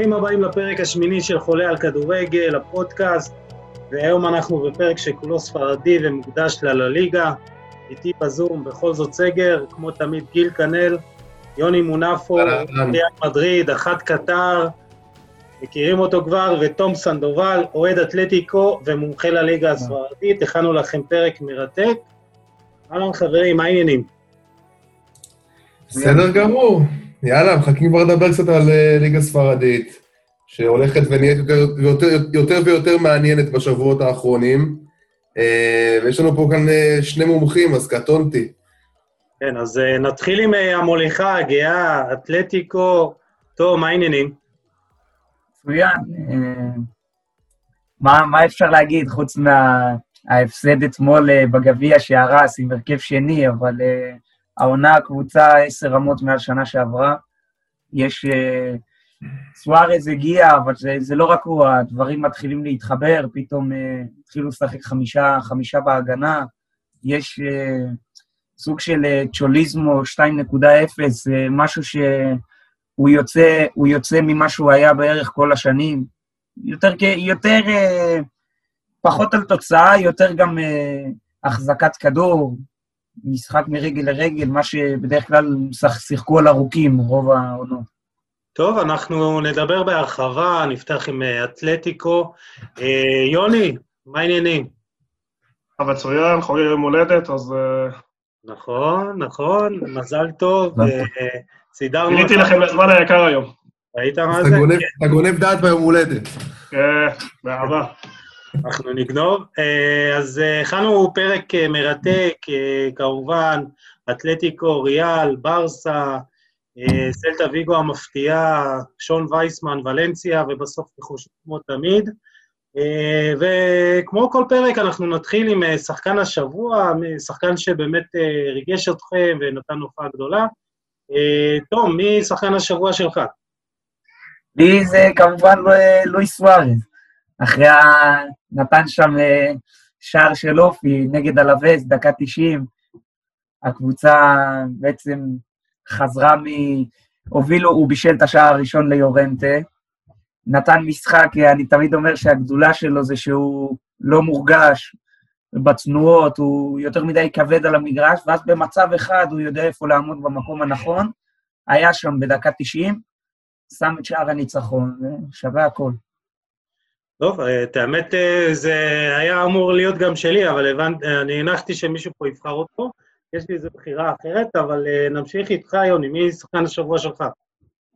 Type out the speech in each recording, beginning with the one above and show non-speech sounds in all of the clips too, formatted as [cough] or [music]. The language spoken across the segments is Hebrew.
ברוכים הבאים לפרק השמיני של חולה על כדורגל, הפודקאסט, והיום אנחנו בפרק שכולו ספרדי ומוקדש לליגה. איתי בזום, בכל זאת סגר, כמו תמיד גיל כנל, יוני מונפו, ריאל מדריד, אחת קטר, מכירים אותו כבר, ותום סנדובל, אוהד אתלטיקו ומומחה לליגה הספרדית, הכנו לכם פרק מרתק. אהלן חברים, מה העניינים? בסדר גמור. יאללה, מחכים כבר לדבר קצת על אה, ליגה ספרדית, שהולכת ונהיית יותר, יותר, יותר ויותר מעניינת בשבועות האחרונים. אה, ויש לנו פה כאן אה, שני מומחים, אז קטונתי. כן, אז נתחיל עם המוליכה הגאה, אתלטיקו. טוב, מה העניינים? מצוין. מה, מה אפשר להגיד חוץ מההפסד אתמול בגביע שהרס עם הרכב שני, אבל העונה הקבוצה עשר רמות מעל שנה שעברה. יש... אה, סוארז הגיע, אבל זה, זה לא רק הוא, הדברים מתחילים להתחבר, פתאום uh, התחילו לשחק חמישה, חמישה בהגנה. יש uh, סוג של uh, צ'וליזמו 2.0, uh, משהו שהוא יוצא, יוצא ממה שהוא היה בערך כל השנים. יותר, יותר uh, פחות על תוצאה, יותר גם uh, החזקת כדור, משחק מרגל לרגל, מה שבדרך כלל שיחקו על ארוכים רוב העונות. טוב, אנחנו נדבר בהרחבה, נפתח עם אה, אתלטיקו. אה, יוני, מה העניינים? מצוין, חוגג יום הולדת, אז... אה, נכון, נכון, מזל טוב. סידרנו... גיליתי לכם לזמן היקר היום. ראית מה זה? אתה גונב דעת ביום הולדת. כן, באהבה. אנחנו נגנוב. אז הכנו פרק מרתק, כמובן, אתלטיקו, ריאל, ברסה, סלטה ויגו המפתיעה, שון וייסמן, ולנסיה, ובסוף ניחושים כמו תמיד. וכמו כל פרק, אנחנו נתחיל עם שחקן השבוע, שחקן שבאמת ריגש אתכם ונתן הופעה גדולה. תום, מי שחקן השבוע שלך? לי זה כמובן לואיס סוארז. אחרי ה... נתן שם אה, שער של אופי נגד אלווס, דקה 90. הקבוצה בעצם חזרה מ... הובילו, הוא בישל את השער הראשון ליורנטה. נתן משחק, אני תמיד אומר שהגדולה שלו זה שהוא לא מורגש בתנועות, הוא יותר מדי כבד על המגרש, ואז במצב אחד הוא יודע איפה לעמוד במקום הנכון. היה שם בדקה 90, שם את שער הניצחון, שווה הכל. טוב, אה, את האמת אה, זה היה אמור להיות גם שלי, אבל הבנ... אה, אני הנחתי שמישהו פה יבחר אותו. יש לי איזו בחירה אחרת, אבל נמשיך איתך, יוני, מי שחקן השבוע שלך?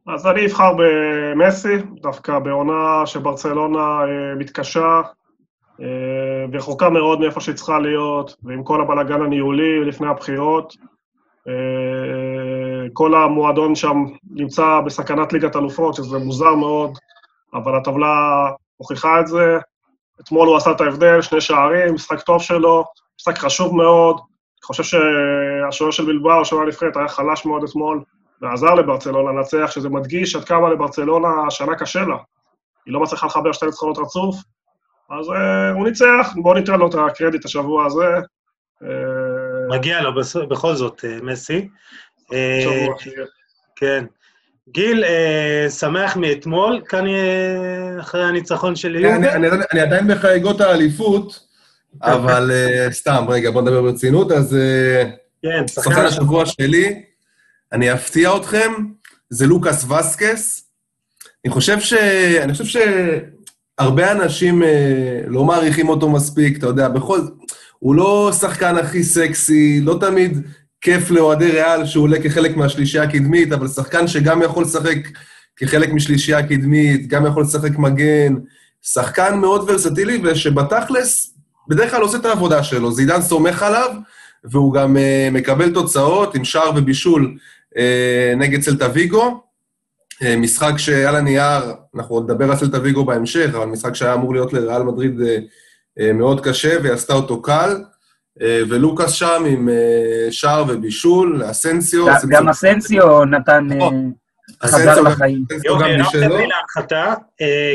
אז אני אבחר במסי, דווקא בעונה שברצלונה מתקשה, ורחוקה מאוד מאיפה שהיא צריכה להיות, ועם כל הבלאגן הניהולי לפני הבחירות. כל המועדון שם נמצא בסכנת ליגת אלופות, שזה מוזר מאוד, אבל הטבלה מוכיחה את זה. אתמול הוא עשה את ההבדל, שני שערים, משחק טוב שלו, משחק חשוב מאוד. אני חושב שהשוער של בלבאו, שוער הנבחרת, היה חלש מאוד אתמול, ועזר לברצלונה לנצח, שזה מדגיש עד כמה לברצלונה השנה קשה לה. היא לא מצליחה לחבר שתי ניצחונות רצוף, אז uh, הוא ניצח, בואו ניתן לו את הקרדיט השבוע הזה. Uh, מגיע לו בכל זאת, uh, מסי. שבוע, כן. גיל, אה, שמח מאתמול, כאן אחרי הניצחון של יובל? אני, אני, אני עדיין בחגיגות האליפות, אבל אה, סתם, רגע, בוא נדבר ברצינות. אז אה, כן, שחקן השבוע שלי, אני אפתיע אתכם, זה לוקאס וסקס. אני חושב ש... אני חושב שהרבה אנשים אה, לא מעריכים אותו מספיק, אתה יודע, בכל... הוא לא שחקן הכי סקסי, לא תמיד כיף לאוהדי ריאל שהוא עולה כחלק מהשלישייה הקדמית, אבל שחקן שגם יכול לשחק כחלק משלישייה הקדמית, גם יכול לשחק מגן, שחקן מאוד ורסטילי, ושבתכלס, בדרך כלל עושה את העבודה שלו. זידן סומך עליו, והוא גם uh, מקבל תוצאות עם שער ובישול uh, נגד סלטה ויגו. Uh, משחק שעל הנייר, אנחנו נדבר על סלטה ויגו בהמשך, אבל משחק שהיה אמור להיות לריאל מדריד מאוד קשה, והיא עשתה אותו קל. ולוקאס שם עם שער ובישול, אסנסיו. גם אסנסיו נתן... נכון. חזר לחיים. יופי, הרמת לי להנחתה,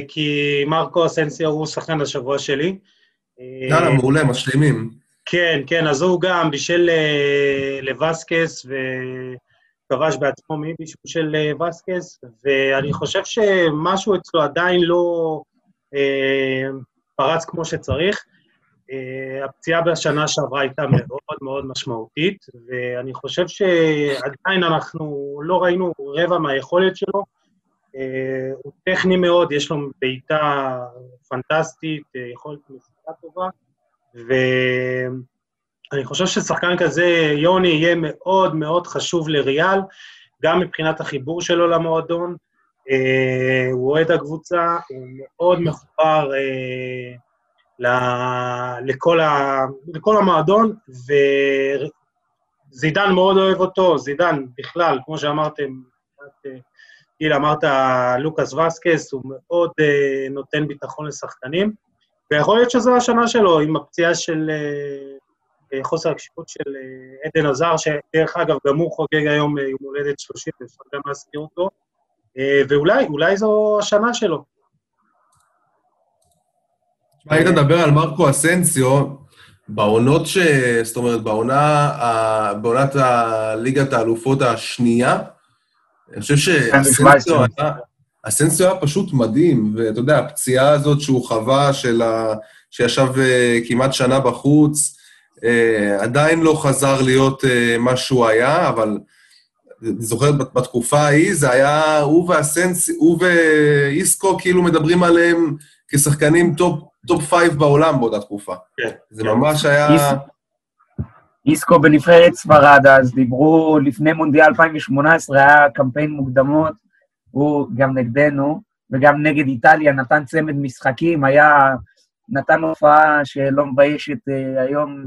כי מרקו אסנסיו הוא שחקן השבוע שלי. יאללה, מעולה, משלימים. כן, כן, אז הוא גם בישל לווסקס וכבש בעצמו מבישול של וסקס, ואני חושב שמשהו אצלו עדיין לא פרץ כמו שצריך. הפציעה בשנה שעברה הייתה מאוד מאוד משמעותית, ואני חושב שעדיין אנחנו לא ראינו רבע מהיכולת שלו. הוא טכני מאוד, יש לו בעיטה פנטסטית, יכולת מסירה טובה, ואני חושב ששחקן כזה, יוני, יהיה מאוד מאוד חשוב לריאל, גם מבחינת החיבור שלו למועדון. Uh, הוא אוהד הקבוצה, הוא מאוד מחובר uh, לכל, ה, לכל המועדון, וזידן מאוד אוהב אותו, זידן בכלל, כמו שאמרתם, גיל, אמרת לוקאס וסקס, הוא מאוד uh, נותן ביטחון לשחקנים, ויכול להיות שזו השנה שלו, עם הפציעה של uh, חוסר הקשיבות של uh, עדן עזר, שדרך אגב, גם הוא חוגג היום יום הולדת 30, אפשר גם להזכיר אותו, ואולי, אולי זו השנה שלו. היית מדבר על מרקו אסנסיו, בעונות ש... זאת אומרת, בעונה, בעונת הליגת האלופות השנייה, אני חושב שאסנסיו היה... אסנסיו היה פשוט מדהים, ואתה יודע, הפציעה הזאת שהוא חווה, של ה... שישב אה, כמעט שנה בחוץ, אה, עדיין לא חזר להיות אה, מה שהוא היה, אבל אני זוכר, בתקופה ההיא זה היה, הוא ואסנסיו, הוא ואיסקו כאילו מדברים עליהם כשחקנים top top five בעולם באותה תקופה. כן. זה כן. ממש היה... איסקו בנבחרת ספרד, אז דיברו לפני מונדיאל 2018, היה קמפיין מוקדמות, הוא גם נגדנו, וגם נגד איטליה, נתן צמד משחקים, היה... נתן הופעה שלא מביישת אה, היום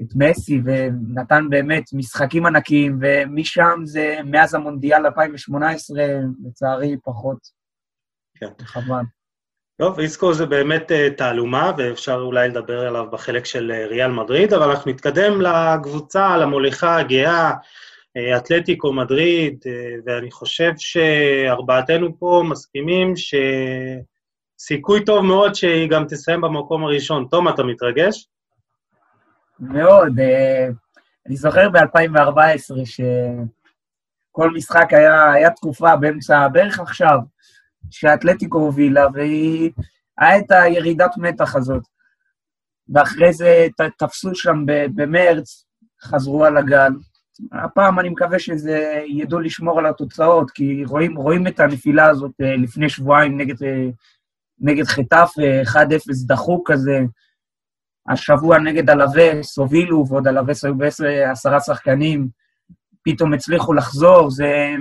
את מסי, ונתן באמת משחקים ענקיים, ומשם זה, מאז המונדיאל 2018, לצערי, פחות. כן. חבל. טוב, איסקו זה באמת uh, תעלומה, ואפשר אולי לדבר עליו בחלק של uh, ריאל מדריד, אבל אנחנו נתקדם לקבוצה, למוליכה הגאה, אתלטיקו מדריד, uh, ואני חושב שארבעתנו פה מסכימים שסיכוי טוב מאוד שהיא גם תסיים במקום הראשון. תום, אתה מתרגש? מאוד. Uh, אני זוכר ב-2014 שכל משחק היה, היה תקופה באמצע, בערך עכשיו, שהאתלטיקו הובילה, והיא... היה את הירידת מתח הזאת. ואחרי זה תפסו שם במרץ, חזרו על הגל. הפעם אני מקווה שזה ידעו לשמור על התוצאות, כי רואים, רואים את הנפילה הזאת אה, לפני שבועיים נגד, אה, נגד חטף, 1-0 דחוק כזה. השבוע נגד אלווס הובילו, ועוד אלווס היו בעשרה שחקנים, פתאום הצליחו לחזור, זה,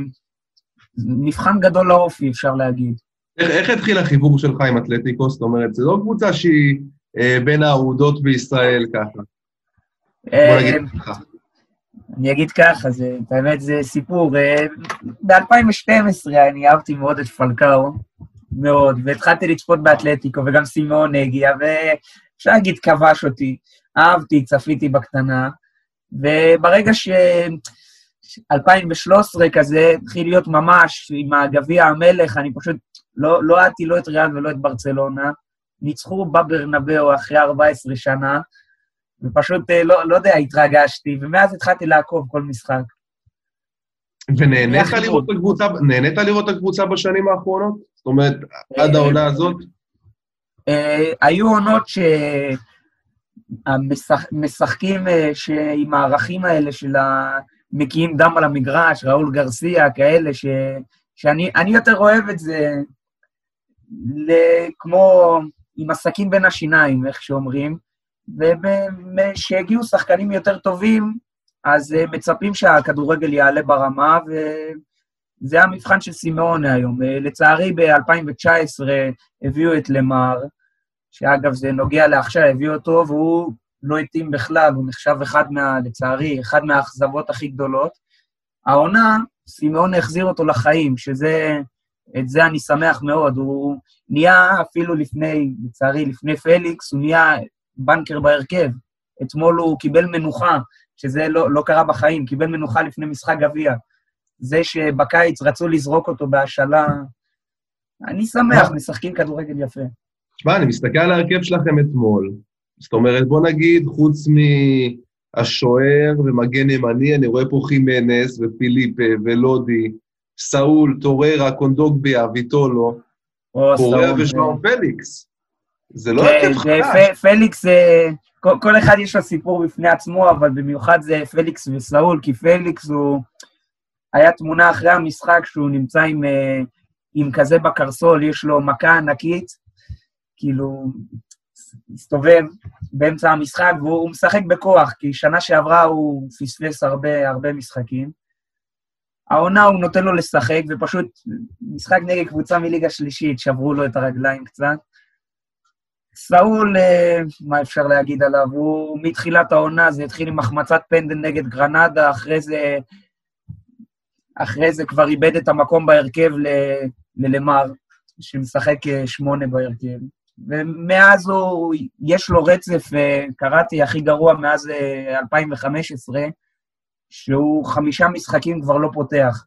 מבחן גדול לאופי, אפשר להגיד. איך, איך התחיל החיבור שלך עם אתלטיקו? זאת אומרת, זו לא קבוצה שהיא אה, בין האהודות בישראל ככה. אה, בוא נגיד ככה. אני אגיד ככה, זה, באמת זה סיפור. אה, ב-2012 אני אהבתי מאוד את פלקאו, מאוד, והתחלתי לצפות באתלטיקו, וגם סימון הגיע, ואפשר להגיד, כבש אותי. אהבתי, צפיתי בקטנה, וברגע ש... 2013 כזה, התחיל להיות ממש עם הגביע המלך, אני פשוט לא, לא לא את ריאל ולא את ברצלונה. ניצחו בברנבאו אחרי 14 שנה, ופשוט, אה, לא, לא יודע, התרגשתי, ומאז התחלתי לעקוב כל משחק. ונהנית לראות, את הקבוצה, נהנית לראות את הקבוצה בשנים האחרונות? זאת אומרת, עד העונה הזאת? אה, היו עונות שהמשחקים אה, עם הערכים האלה של ה... מקיאים דם על המגרש, ראול גרסיה, כאלה, ש, שאני יותר אוהב את זה כמו עם עסקים בין השיניים, איך שאומרים, וכשהגיעו שחקנים יותר טובים, אז אה, מצפים שהכדורגל יעלה ברמה, וזה המבחן של סימאונה היום. אה, לצערי, ב-2019 הביאו את למר, שאגב, זה נוגע לעכשיו, הביאו אותו, והוא לא התאים בכלל, הוא נחשב אחד מה, לצערי, אחד מהאכזבות הכי גדולות. העונה, סימאון החזיר אותו לחיים, שזה, את זה אני שמח מאוד. הוא נהיה אפילו לפני, לצערי, לפני פליקס, הוא נהיה בנקר בהרכב. אתמול הוא קיבל מנוחה, שזה לא, לא קרה בחיים, קיבל מנוחה לפני משחק גביע. זה שבקיץ רצו לזרוק אותו בהשאלה, אני שמח, משחקים כדורגל יפה. תשמע, אני מסתכל על ההרכב שלכם אתמול. זאת אומרת, בוא נגיד, חוץ מהשוער ומגן ימני, אני רואה פה חימנס ופיליפה ולודי, סאול, טוררה, קונדוגביה, ויטולו, קוריאה וז'ואאו פליקס. זה לא הרכב חדש. פליקס, כל אחד יש לו סיפור בפני עצמו, אבל במיוחד זה פליקס וסאול, כי פליקס הוא... היה תמונה אחרי המשחק שהוא נמצא עם, אה, עם כזה בקרסול, יש לו מכה ענקית, כאילו, הסתובב באמצע המשחק, והוא משחק בכוח, כי שנה שעברה הוא פספס הרבה, הרבה משחקים. העונה הוא נותן לו לשחק, ופשוט משחק נגד קבוצה מליגה שלישית, שברו לו את הרגליים קצת. סאול, אה, מה אפשר להגיד עליו? הוא מתחילת העונה, זה התחיל עם החמצת פנדל נגד גרנדה, אחרי זה, אחרי זה כבר איבד את המקום בהרכב ללמר, שמשחק אה, שמונה בהרכב. ומאז הוא, יש לו רצף, אה, קראתי, הכי גרוע מאז 2015, שהוא חמישה משחקים כבר לא פותח,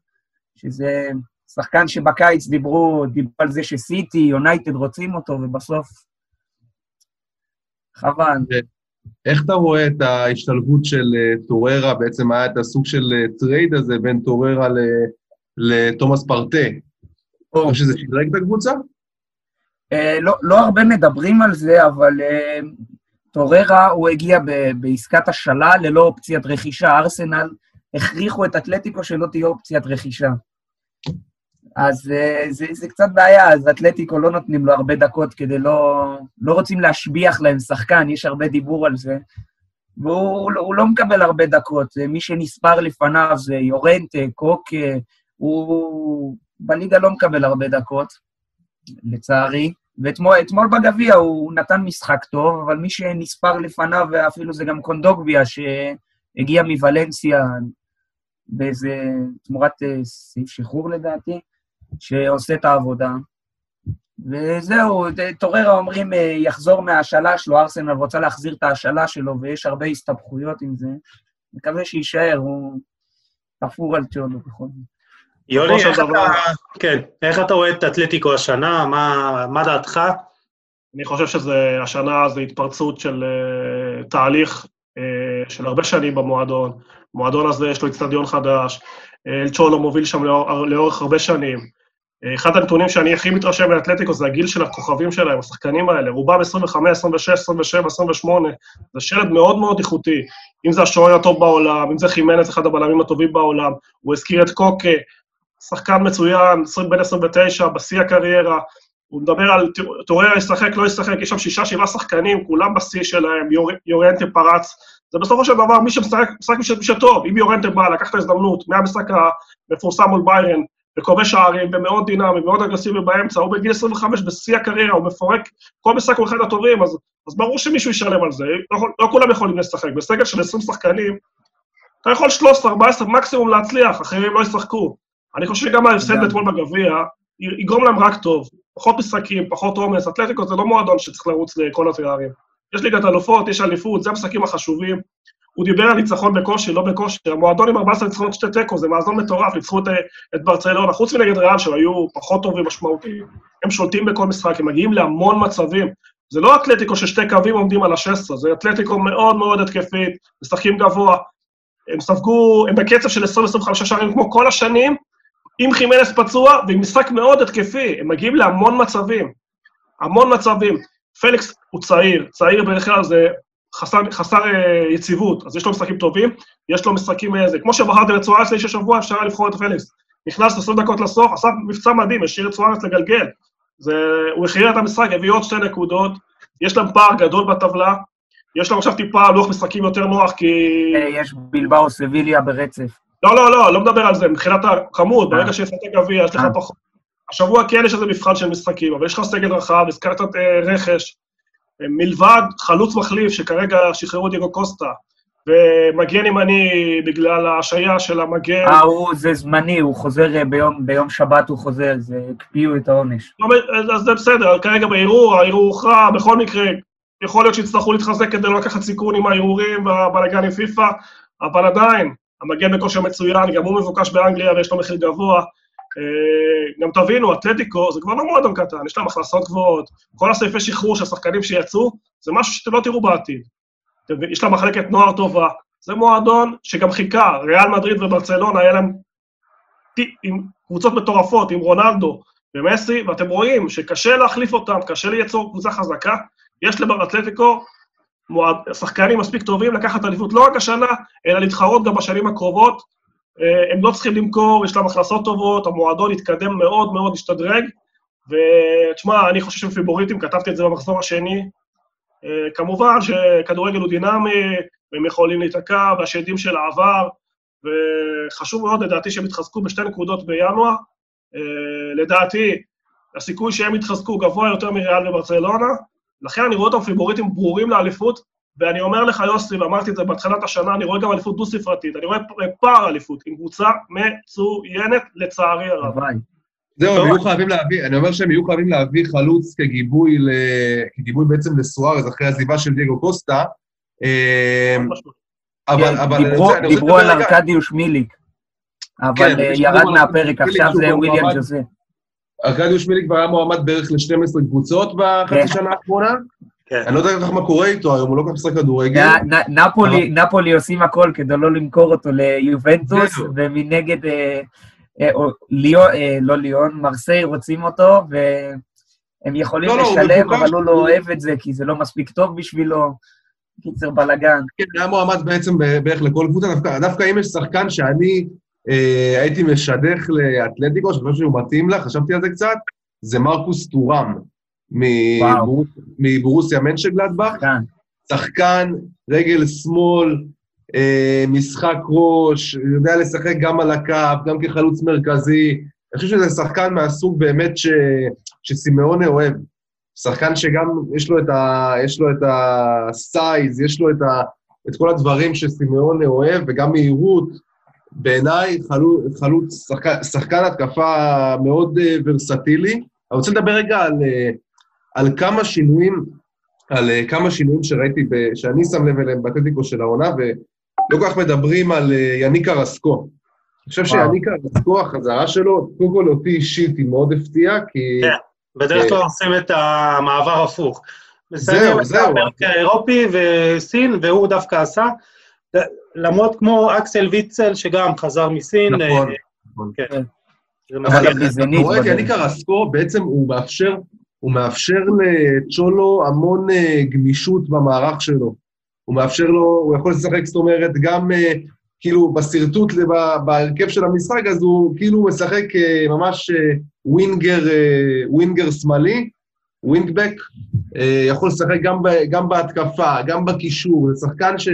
שזה שחקן שבקיץ דיברו, דיברו על זה שסיטי, יונייטד רוצים אותו, ובסוף חבל. איך אתה רואה את ההשתלבות של אה, טוריירה? בעצם היה את הסוג של אה, trade הזה בין טוריירה לתומאס פארטיי. אתה חושב שזה שדרג את הקבוצה? אה, לא, לא הרבה מדברים על זה, אבל טוררה, הוא הגיע בעסקת השאלה ללא אופציית רכישה. ארסנל הכריחו את אתלטיקו שלא תהיה אופציית רכישה. אז uh, זה, זה קצת בעיה, אז אתלטיקו לא נותנים לו הרבה דקות כדי לא... לא רוצים להשביח להם שחקן, יש הרבה דיבור על זה. והוא הוא לא מקבל הרבה דקות. מי שנספר לפניו זה יורנטה, קוקה, הוא בליגה לא מקבל הרבה דקות, לצערי. ואתמול בגביע הוא נתן משחק טוב, אבל מי שנספר לפניו, ואפילו זה גם קונדוגביה, שהגיע מוולנסיה באיזה תמורת אה, סעיף שחרור לדעתי, שעושה את העבודה. וזהו, טוררה אומרים, אה, יחזור מההשאלה שלו, ארסנל רוצה להחזיר את ההשאלה שלו, ויש הרבה הסתבכויות עם זה. מקווה שיישאר, הוא תפור על צ'ולו בכל זאת. יוני, איך אתה, כן, איך אתה רואה את אתלטיקו השנה? מה, מה דעתך? אני חושב שזה, השנה זה התפרצות של uh, תהליך uh, של הרבה שנים במועדון. המועדון הזה יש לו אצטדיון חדש, אלצ'ולו מוביל שם לאור, לאורך הרבה שנים. אחד הנתונים שאני הכי מתרשם מאתלטיקו זה הגיל של הכוכבים שלהם, השחקנים האלה, רובם 25, 26, 27, 28, זה שלד מאוד מאוד איכותי. אם זה השוער הטוב בעולם, אם זה חימנס, אחד הבלמים הטובים בעולם, הוא הזכיר את קוקה, שחקן מצוין, בן 29, בשיא הקריירה, הוא מדבר על טוריה ישחק, לא ישחק, יש שם שישה, שבעה שחקנים, כולם בשיא שלהם, יור, יורנטה פרץ. זה בסופו של דבר מי שמשחק, משחק מי. אם יורנטה בא, לקח את ההזדמנות מהמשחק המפורסם מול ביירן, וכובש שערים, ומאוד דינמי, מאוד אגרסיבי באמצע, הוא בגיל 25 בשיא הקריירה, הוא מפורק, כל משחק הוא אחד הטובים, אז, אז ברור שמישהו ישלם על זה, לא, לא כולם יכולים לשחק. בסגל של 20 שחקנים, אתה יכול 13, 14 מקסימום להצליח, אחרים לא ישחקו. אני חושב שגם ההפסד אתמול בגביע יגרום להם רק טוב. פחות משחקים, פחות עומס, אתלטיקו זה לא מועדון שצריך לרוץ לכל התארים. יש ליגת אלופות, יש אליפות, זה המשחקים החשובים. הוא דיבר על ניצחון בקושי, לא בקושי. המועדון עם 14 ניצחונות שתי תיקו, זה מאזון מטורף, ניצחו את, את ברצלונה, חוץ מנגד ריאל, שהיו פחות טובים משמעותיים. הם שולטים בכל משחק, הם מגיעים להמון מצבים. זה לא אתלטיקו ששתי קווים עומדים על ה-16, זה אתלטיקו מאוד מאוד התקפית, משחקים גבוה. הם ספגו, הם בקצב של 20-25 שערים כמו כל השנים, עם חימנס פצוע, ועם משחק מאוד התקפי, הם מגיעים להמון מצבים. המון מצבים. פליקס הוא צעיר, צעיר בדרך כלל זה חסר, חסר uh, יציבות, אז יש לו משחקים טובים, יש לו משחקים איזה, כמו שבחרתי לצוארץ לאיש השבוע, אפשר היה לבחור את פליקס. נכנס 20 דקות לסוף, עשה מבצע מדהים, השאיר את צוארץ לגלגל. זה, הוא הכריע את המשחק, הביא עוד שתי נקודות, יש להם פער גדול בטבלה, יש להם עכשיו טיפה לוח משחקים יותר נוח, כי... אה, יש בלבאו סביליה ברצף. לא, לא, לא, לא מדבר על זה, מבחינת הכמות, ברגע שיש את הגביע, יש לך פחות. השבוע כן יש איזה מבחן של משחקים, אבל יש לך סגל רחב, הזכרת את רכש, מלבד חלוץ מחליף, שכרגע שחררו דיגו קוסטה, ומגן ימני בגלל ההשעיה של המגן. אה, הוא, זה זמני, הוא חוזר ביום, ביום שבת, הוא חוזר, זה הקפיאו את העונש. אז זה בסדר, כרגע בערעור, הערעור הוכרע, בכל מקרה, יכול להיות שיצטרכו להתחזק כדי לא לקחת סיכון עם הערעורים והבלאגן עם פיפ"א, אבל עדיין, המגן בכושר מצוין, גם הוא מבוקש באנגליה ויש לו מחיר גבוה. אה, גם תבינו, אתלטיקו זה כבר לא מועדון קטן, יש להם הכנסות גבוהות. כל הסעיפי שחרור של השחקנים שיצאו, זה משהו שאתם לא תראו בעתיד. יש להם מחלקת נוער טובה. זה מועדון שגם חיכה, ריאל מדריד וברצלונה, היה להם עם קבוצות מטורפות, עם רונלדו ומסי, ואתם רואים שקשה להחליף אותם, קשה לייצור קבוצה חזקה. יש לאתלטיקו שחקנים מספיק טובים לקחת אליפות לא רק השנה, אלא להתחרות גם בשנים הקרובות. אה, הם לא צריכים למכור, יש להם הכנסות טובות, המועדון התקדם מאוד מאוד, השתדרג. ותשמע, אני חושב שהם פיבוריטים, כתבתי את זה במחזור השני. אה, כמובן שכדורגל הוא דינמי, והם יכולים להיתקע, והשדים של העבר, וחשוב מאוד לדעתי שהם יתחזקו בשתי נקודות בינואר. אה, לדעתי, הסיכוי שהם יתחזקו גבוה יותר מריאל וברצלונה, לכן אני רואה אותם פיבוריטים ברורים לאליפות, ואני אומר לך, יוסי, ואמרתי את זה בהתחלת השנה, אני רואה גם אליפות דו-ספרתית, אני רואה פער אליפות עם קבוצה מצוינת, לצערי הרב. זהו, הם יהיו חייבים להביא, אני אומר שהם יהיו חייבים להביא חלוץ כגיבוי, ל... כגיבוי בעצם לסוארז אחרי העזיבה של דייגו קוסטה. אה, אבל, אבל... דיברו על ארקדיוש מיליק, אבל כן, אה, ירד מהפרק, עכשיו זה וויליאם ג'וזה. ארקדיוש מיליק כבר היה מועמד בערך ל-12 קבוצות בחצי כן. שנה האחרונה. כן. אני לא יודע כל כך מה קורה איתו היום, הוא לא כל כך משחק כדורגל. נפולי עושים הכל כדי לא למכור אותו ליובנטוס, ומנגד, אה, אה, אה, לא ליאון, מרסיי רוצים אותו, והם יכולים לא, לא, לשלם, אבל הוא לא אוהב את זה, כי זה לא מספיק טוב בשבילו. קיצר בלאגן. כן, היה מועמד בעצם בערך לכל קבוצה, דווקא אם יש שחקן שאני הייתי משדך לאתלטיקו, שאני חושב שהוא מתאים לה, חשבתי על זה קצת, זה מרקוס טורם, מברוסיה מנשגלדבך. שחקן, רגל שמאל, אה, משחק ראש, יודע לשחק גם על הקו, גם כחלוץ מרכזי. אני חושב שזה שחקן מהסוג באמת ש... שסימאונה אוהב. שחקן שגם יש לו את, ה... יש לו את הסייז, יש לו את, ה... את כל הדברים שסימאונה אוהב, וגם מהירות. בעיניי חלוץ, חלוץ שחקן, שחקן התקפה מאוד uh, ורסטילי. אני רוצה לדבר רגע על, uh, על כמה שינויים, על uh, כמה שינויים שראיתי, ב, שאני שם לב אליהם באתלטיקו של העונה, ולא כל כך מדברים על uh, יניקה רסקו. אני חושב שיאניקה רסקו, החזרה שלו, קודם כל אותי אישית היא מאוד הפתיעה, כי... כן, בדרך כלל עושים את המעבר הפוך. זהו, זהו. את האירופי וסין, והוא דווקא עשה. למרות כמו אקסל ויצל, שגם חזר מסין. נכון, אה, נכון. כן. אבל יניק קרסקו בעצם הוא מאפשר, הוא מאפשר לצ'ולו המון אה, גמישות במערך שלו. הוא מאפשר לו, הוא יכול לשחק, זאת אומרת, גם אה, כאילו בשרטוט, בהרכב של המשחק, אז הוא כאילו משחק ממש ווינגר, ווינגר שמאלי, ווינגבק, יכול לשחק גם, גם בהתקפה, גם בקישור, זה שחקן ש...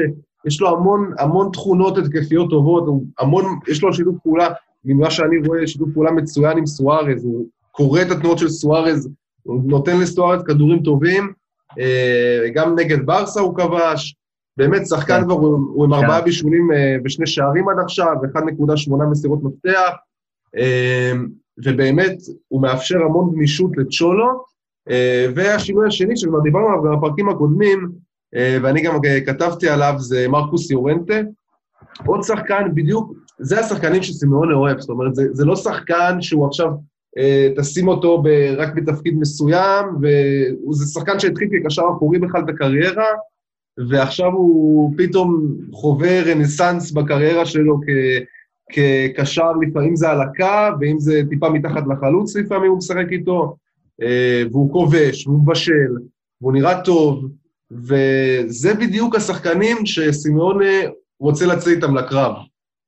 יש לו המון, המון תכונות התקפיות טובות, המון, יש לו שיתוף פעולה, ממה שאני רואה, שיתוף פעולה מצוין עם סוארז, הוא קורא את התנועות של סוארז, הוא נותן לסוארז כדורים טובים, אה, גם נגד ברסה הוא כבש, באמת שחקן כן. כבר, הוא עם ארבעה כן. בישולים ושני אה, שערים עד עכשיו, 1.8 מסירות מפתח, אה, ובאמת הוא מאפשר המון גמישות לצ'ולו, והשינוי השני שכבר דיברנו עליו בפרקים הקודמים, ואני גם כתבתי עליו, זה מרקוס יורנטה. עוד שחקן, בדיוק, זה השחקנים שסימאונה אוהב, זאת אומרת, זה, זה לא שחקן שהוא עכשיו, תשים אותו ב, רק בתפקיד מסוים, וזה שחקן שהתחיל כקשר אחורי בכלל בקריירה, ועכשיו הוא פתאום חווה רנסאנס בקריירה שלו כ, כקשר, לפעמים זה על הקו, ואם זה טיפה מתחת לחלוץ לפעמים הוא משחק איתו, אה, והוא כובש, והוא מבשל, והוא נראה טוב, וזה בדיוק השחקנים שסימאונה רוצה לצאת איתם לקרב.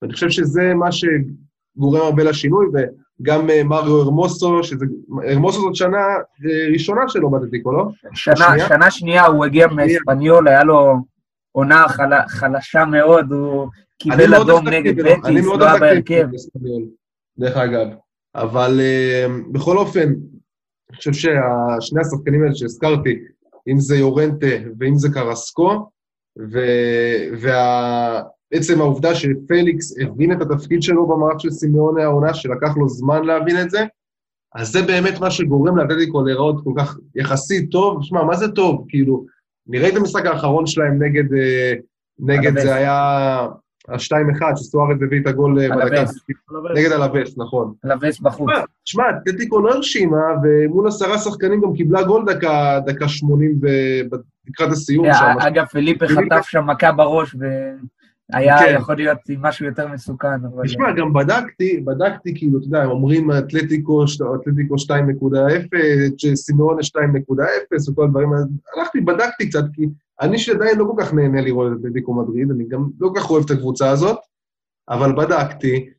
ואני חושב שזה מה שגורם הרבה לשינוי, וגם אה, מריו הרמוסו, שזה... הרמוסו זאת שנה אה, ראשונה שלו בטטיקו, לא? שנה שנייה, שנה שנייה הוא הגיע מאספניול, היה לו עונה חל... חלשה מאוד, הוא קיבל אדום נגד בטיס, לא היה בהרכב. דרך אגב. אבל uh, בכל אופן, אני חושב ששני השחקנים האלה שהזכרתי, אם זה יורנטה ואם זה קרסקו, ובעצם וה... העובדה שפליקס הבין את התפקיד שלו במערך של סימאוני העונה, שלקח לו זמן להבין את זה, אז זה באמת מה שגורם לאתלטיקו להיראות כל כך יחסית טוב. שמע, מה זה טוב? כאילו, ראיתי את המשחק האחרון שלהם נגד, נגד זה היה ה-2-1, שסוארץ הביא את הגול בדקה נגד אלווס, נכון. אלווס בחוץ. תשמע, טטיקו לא הרשימה, ומול עשרה שחקנים גם קיבלה גול דקה, דקה 80 לקראת הסיום שם. אגב, פיליפה חטף שם מכה בראש, והיה כן. יכול להיות משהו יותר מסוכן. תשמע, גם בדקתי, בדקתי, כאילו, אתה יודע, אומרים אתלטיקו, אתלטיקו 2.0, סימאונה 2.0, וכל הדברים האלה. הלכתי, בדקתי קצת, כי אני שעדיין לא כל כך נהנה לראות את אתלטיקו מדריד, אני גם לא כל כך אוהב את הקבוצה הזאת, אבל בדקתי,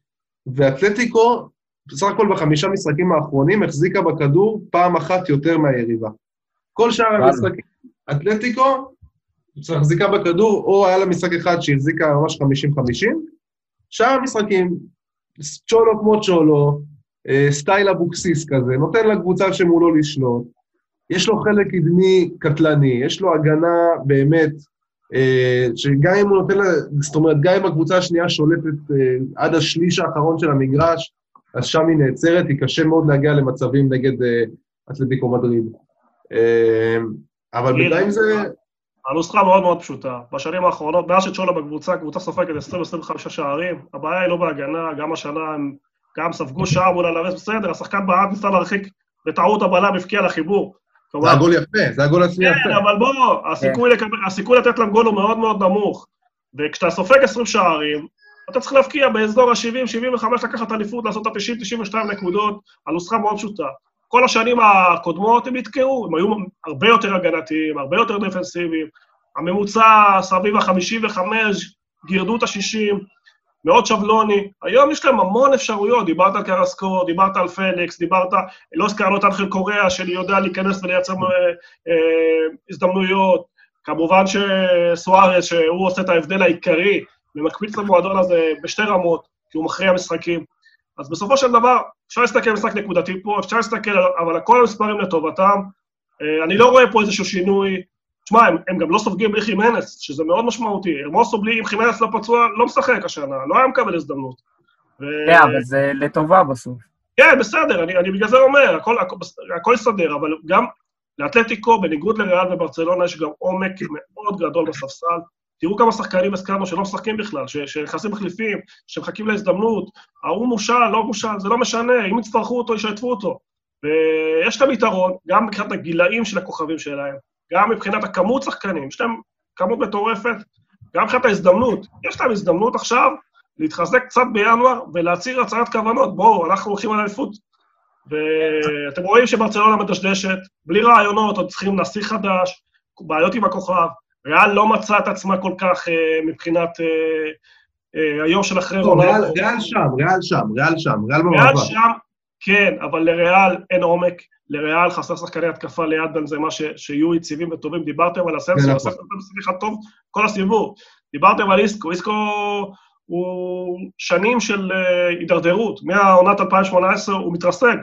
ואתלטיקו, בסך הכל בחמישה משחקים האחרונים, החזיקה בכדור פעם אחת יותר מהיריבה. כל שאר המשחקים, אתלטיקו, החזיקה בכדור, או היה לה משחק אחד שהחזיקה ממש 50-50, שאר המשחקים, צ'ולו כמו צ'ולו, אה, סטייל אבוקסיס כזה, נותן לקבוצה שמולו לשלוט, יש לו חלק קדמי קטלני, יש לו הגנה באמת, אה, שגם אם הוא נותן לה, זאת אומרת, גם אם הקבוצה השנייה שולטת אה, עד השליש האחרון של המגרש, אז שם היא נעצרת, היא קשה מאוד להגיע למצבים נגד אתלטיקו מדריד. אבל בינתיים זה... הנוסחה מאוד מאוד פשוטה. בשנים האחרונות, מאז שצ'ולה בקבוצה, קבוצה סופגת 20-25 שערים, הבעיה היא לא בהגנה, גם השנה הם גם ספגו שער מול הלווס, בסדר, השחקן בעד ניסה להרחיק בטעות הבלם, הבקיע לחיבור. זה הגול יפה, זה הגול עצמי יפה. כן, אבל בוא, הסיכוי לתת להם גול הוא מאוד מאוד נמוך. וכשאתה סופג 20 שערים, אתה צריך להבקיע באזור ה-70-75, לקחת אליפות, לעשות את ה-90-92 נקודות, הנוסחה מאוד פשוטה. כל השנים הקודמות הם נתקעו, הם היו הרבה יותר הגנתיים, הרבה יותר דפנסיביים. הממוצע סביב ה-55, גירדו את ה-60, מאוד שבלוני. היום יש להם המון אפשרויות, דיברת על קרסקו, דיברת על פליקס, דיברת, לא הזכרנו את אנחל קוריאה, שיודע להיכנס ולייצר אה, אה, הזדמנויות. כמובן שסוארס, שהוא עושה את ההבדל העיקרי, ומקפיץ למועדון הזה בשתי רמות, כי הוא מכריע משחקים. אז בסופו של דבר, אפשר להסתכל על משחק נקודתי פה, אפשר להסתכל, אבל כל המספרים לטובתם. אה, אני לא רואה פה איזשהו שינוי תשמע, הם, הם גם לא סופגים בלי חימנס, שזה מאוד משמעותי. הרמוסו בלי, אם חימנס לא פצוע, לא משחק השנה, לא היה מקבל הזדמנות. כן, אבל זה לטובה בסוף. כן, בסדר, אני, אני בגלל זה אומר, הכל, הכל, הכל יסתדר, אבל גם לאתלטיקו, בניגוד לריאל וברצלונה, יש גם עומק מאוד גדול בספסל. תראו כמה שחקנים הזכרנו שלא משחקים בכלל, שנכנסים מחליפים, שמחכים להזדמנות, ההוא מושל, לא מושל, זה לא משנה, אם יצטרכו אותו, ישתפו אותו. ויש להם יתרון, גם מבחינת הגילאים של הכוכבים שלהם, גם מבחינת הכמות שחקנים, יש להם כמות מטורפת, גם מבחינת ההזדמנות. יש להם הזדמנות עכשיו להתחזק קצת בינואר ולהצהיר הצהרת כוונות. בואו, אנחנו הולכים על אליפות. ואתם רואים שברצלונה מדשדשת, בלי רעיונות, עוד צריכים נשיא חדש, בעיות עם הכוכב. ריאל לא מצא את עצמה כל כך אה, מבחינת אה, אה, היום של אחרי רונלדו. ריאל שם, ריאל שם, ריאל שם, ריאל במאבק. ריאל שם, כן, אבל לריאל אין עומק, לריאל חסר שחקני התקפה ליד בנזמה ש, שיהיו יציבים וטובים. דיברתם על הסנסו, כן, הסנסו אחד טוב כל הסיבוב. דיברתם על איסקו, איסקו הוא שנים של הידרדרות. מהעונת 2018 הוא מתרסק.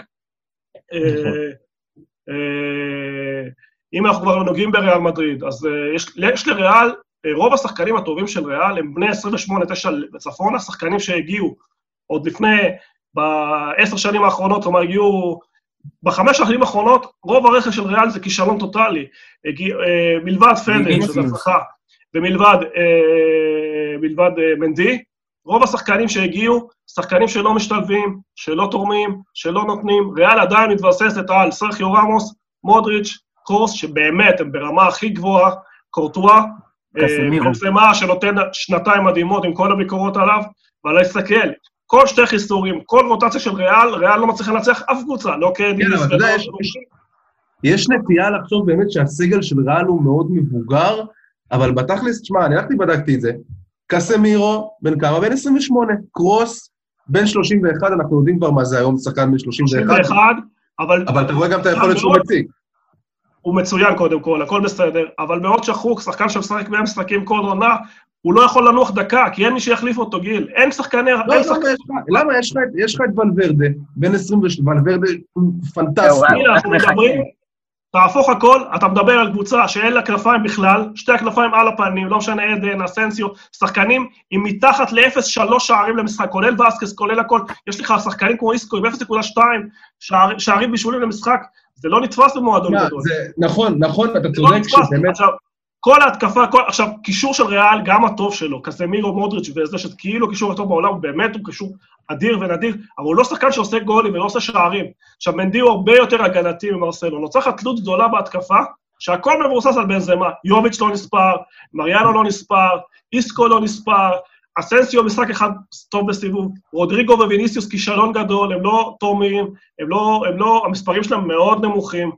Uh, uh, אם אנחנו כבר נוגעים בריאל מדריד, אז uh, יש, יש לריאל, uh, רוב השחקנים הטובים של ריאל הם בני 28-9 בצפון, השחקנים שהגיעו עוד לפני, בעשר שנים האחרונות, כלומר הגיעו בחמש השנים האחרונות, רוב הרכש של ריאל זה כישלון טוטאלי. אה, מלבד פדר, שזה הצלחה, ומלבד אה, מלבד אה, מנדי, רוב השחקנים שהגיעו, שחקנים שלא משתלבים, שלא תורמים, שלא נותנים. ריאל עדיין מתבססת על סרחיו רמוס, מודריץ', קורס, שבאמת הם ברמה הכי גבוהה, קורטואה, בנצמה שנותן שנתיים מדהימות עם כל הביקורות עליו, אבל להסתכל, כל שתי חיסורים, כל רוטציה של ריאל, ריאל לא מצליחה לנצח אף קבוצה, לא קרדיס כן, אבל אתה יודע, יש, יש נטייה לחשוב באמת שהסגל של ריאל הוא מאוד מבוגר, אבל בתכלס, תשמע, אני הלכתי ובדקתי את זה. קסמירו, בן כמה? בן 28. קרוס, בן 31, אנחנו יודעים כבר מה זה היום, שחקן בן 31. 31, אבל... אבל אתה רואה גם את היכולת שהוא מציג. הוא מצוין קודם כל, הכל בסדר, אבל מאוד שחוק, שחקן שמשחק 100 משחקים כל עונה, הוא לא יכול לנוח דקה, כי אין מי שיחליף אותו, גיל. אין שחקני... לא, אין שחק... למה? יש לך את ולוורדה, בן 22, ולוורדה פנטסטי. אנחנו מדברים, תהפוך הכל, אתה מדבר על קבוצה שאין לה כנפיים בכלל, שתי הכנפיים על הפנים, לא משנה עדן, אסנסיו, שחקנים עם מתחת ל-0.3 שערים למשחק, כולל וסקס, כולל הכל. יש לך שחקנים כמו איסקו עם 0.2 שערים בישולים למשחק, זה לא נתפס במועדון גדול. נכון, נכון, אתה צודק שבאמת... כל ההתקפה, כל... עכשיו, קישור של ריאל, גם הטוב שלו, קסמירו, מודריץ' וזה שכאילו קישור הטוב בעולם, באמת הוא קישור אדיר ונדיר, אבל הוא לא שחקן שעושה גולים ולא עושה שערים. עכשיו, מנדי הוא הרבה יותר הגנתי ממרסלו. נוצרת תלות גדולה בהתקפה, שהכל מבוסס על בנזמה. יוביץ' לא נספר, מריאנו לא נספר, איסקו לא נספר, אסנסיו משחק אחד טוב בסיבוב, רודריגו וויניסיוס כישלון גדול, הם לא תורמים, הם לא, הם לא, המספרים שלהם מאוד נמוכים.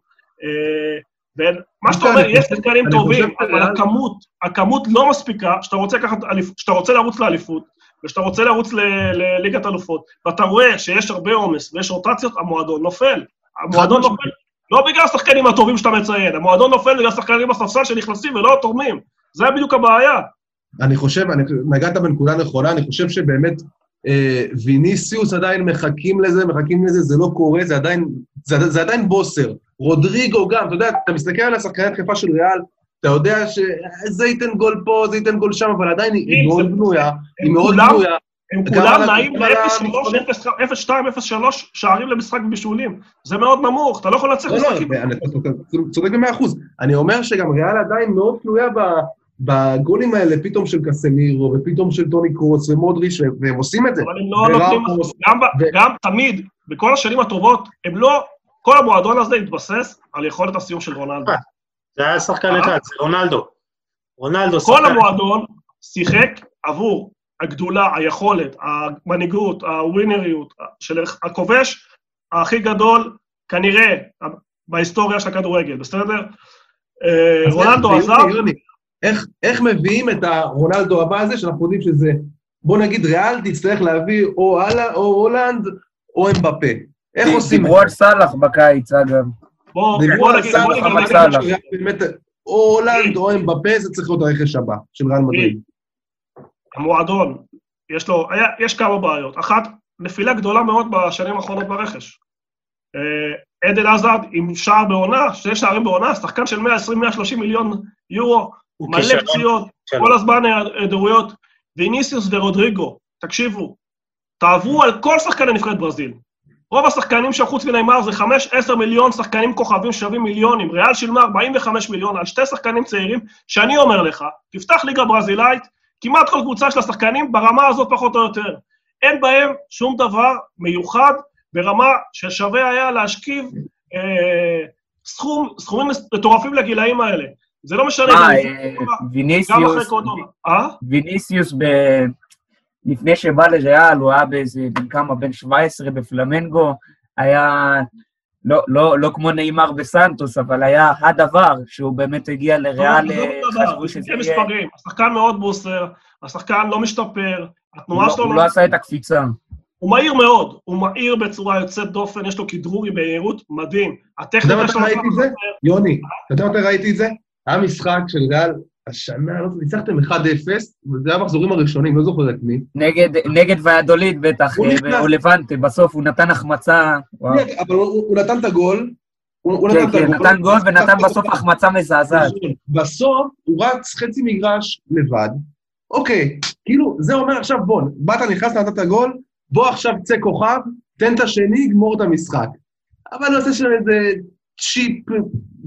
ומה שאתה אומר, יש שחקנים טובים, אבל הכמות, הכמות לא מספיקה, שאתה רוצה לקחת, שאתה רוצה לרוץ לאליפות, ושאתה רוצה לרוץ לליגת אלופות, ואתה רואה שיש הרבה עומס ויש רוטציות, המועדון נופל. המועדון נופל, לא בגלל השחקנים הטובים שאתה מציין, המועדון נופל בגלל השחקנים בספסל שנכנסים ולא תורמים. זה בדיוק הבעיה. אני חושב, אני, נגעת בנקודה נכונה, אני חושב שבאמת אה, ויניסיוס עדיין מחכים לזה, מחכים לזה, זה לא קורה, זה עדיין, זה, זה עדיין בוסר. רודריגו גם, אתה יודע, אתה מסתכל על השחקני התקפה של ריאל, אתה יודע שזה ייתן גול פה, זה ייתן גול שם, אבל עדיין היא מאוד בנויה, היא מאוד בנויה. הם כולם נעים ל-0-2, 0-3 שערים למשחק בישולים. זה מאוד נמוך, אתה לא יכול לשחק עם זה. אתה צודק במאה אחוז. אני אומר שגם ריאל עדיין מאוד תלויה בגולים האלה, פתאום של קסמירו, ופתאום של טוני קרוס ומודריש, והם עושים את זה. אבל הם לא נותנים, גם תמיד, בכל השנים הטובות, הם לא, כל המועדון הזה התבסס על יכולת הסיום של רונלדו. זה היה שחקן אחד, זה רונלדו. רונלדו שחקן. כל המועדון שיחק עבור הגדולה, היכולת, המנהיגות, הווינריות של הכובש הכי גדול, כנראה, בהיסטוריה של הכדורגל, בסדר? אה, רונלדו עזב... איך, איך מביאים את הרונלדו הבא הזה, שאנחנו יודעים שזה, בוא נגיד ריאל, תצטרך להביא או הולנד או אמבפה. איך עושים את זה? דיברו על סאלח בקיץ, אגב. דיברו על סאלח, או הולנד או אמבפה, זה צריך להיות הרכש הבא של ריאל מדריד. המועדון, יש לו, היה, יש כמה בעיות. אחת, נפילה גדולה מאוד בשנים האחרונות ברכש. אה, עדן עזרד עם שער בעונה, שני שערים בעונה, שחקן של 120-130 מיליון יורו, מלא פציעות, כל הזמן היעדרויות. ויניסיוס ורודריגו, תקשיבו, תעברו על כל שחקני נבחרת ברזיל. רוב השחקנים שם חוץ מנאמר זה 5-10 מיליון שחקנים כוכבים שווים מיליונים. ריאל שילמה 45 מיליון על שתי שחקנים צעירים, שאני אומר לך, תפתח ליגה ברזילאית, כמעט כל קבוצה של השחקנים ברמה הזאת פחות או יותר. אין בהם שום דבר מיוחד ברמה ששווה היה להשכיב אה, סכום, סכומים מטורפים לגילאים האלה. זה לא משנה. אה, ויניסיוס, אה? ויניסיוס ב... לפני שבא לריאל, הוא היה באיזה, בן כמה, בן 17 בפלמנגו, היה לא, לא, לא כמו נאמר וסנטוס, אבל היה הדבר שהוא באמת הגיע לריאל, לא, לא חשבו שזה יהיה... מספרים, השחקן מאוד בוסר, השחקן לא משתפר, התנועה שלו... הוא לא עשה את הקפיצה. הוא מהיר מאוד, הוא מהיר בצורה יוצאת דופן, יש לו כדרור עם מהירות מדהים. הטכניקה שלו... אתה יודע מתי ראיתי את זה? יוני, אתה יודע מתי ראיתי את זה? היה משחק של ריאל השנה, לא ניצחתם 1-0, וזה היה המחזורים הראשונים, לא זוכר את מי. נגד, נגד ויאדוליד בטח, אה, או לבנטה, בסוף הוא נתן החמצה. אבל הוא, הוא נתן את הגול. הוא כן, כן, נתן גול ונתן בסוף החמצה מזעזעת. בסוף הוא רץ חצי מגרש לבד. אוקיי, כאילו, זה אומר עכשיו, בוא, באת, נכנס, נתת גול, בוא עכשיו צא כוכב, תן את השני, גמור את המשחק. אבל אני עושה שם איזה צ'יפ,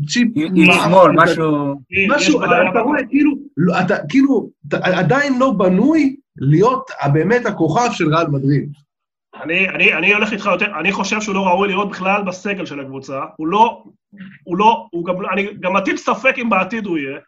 צ'יפ... עם שמאל, משהו... משהו, אתה רואה, כאילו, לא, אתה כאילו, עדיין לא בנוי להיות באמת הכוכב של ריאל מדריד. אני, אני, אני הולך איתך יותר, אני חושב שהוא לא ראוי להיות בכלל בסגל של הקבוצה. הוא לא, הוא לא, הוא גם, אני גם מטיל ספק אם בעתיד הוא יהיה.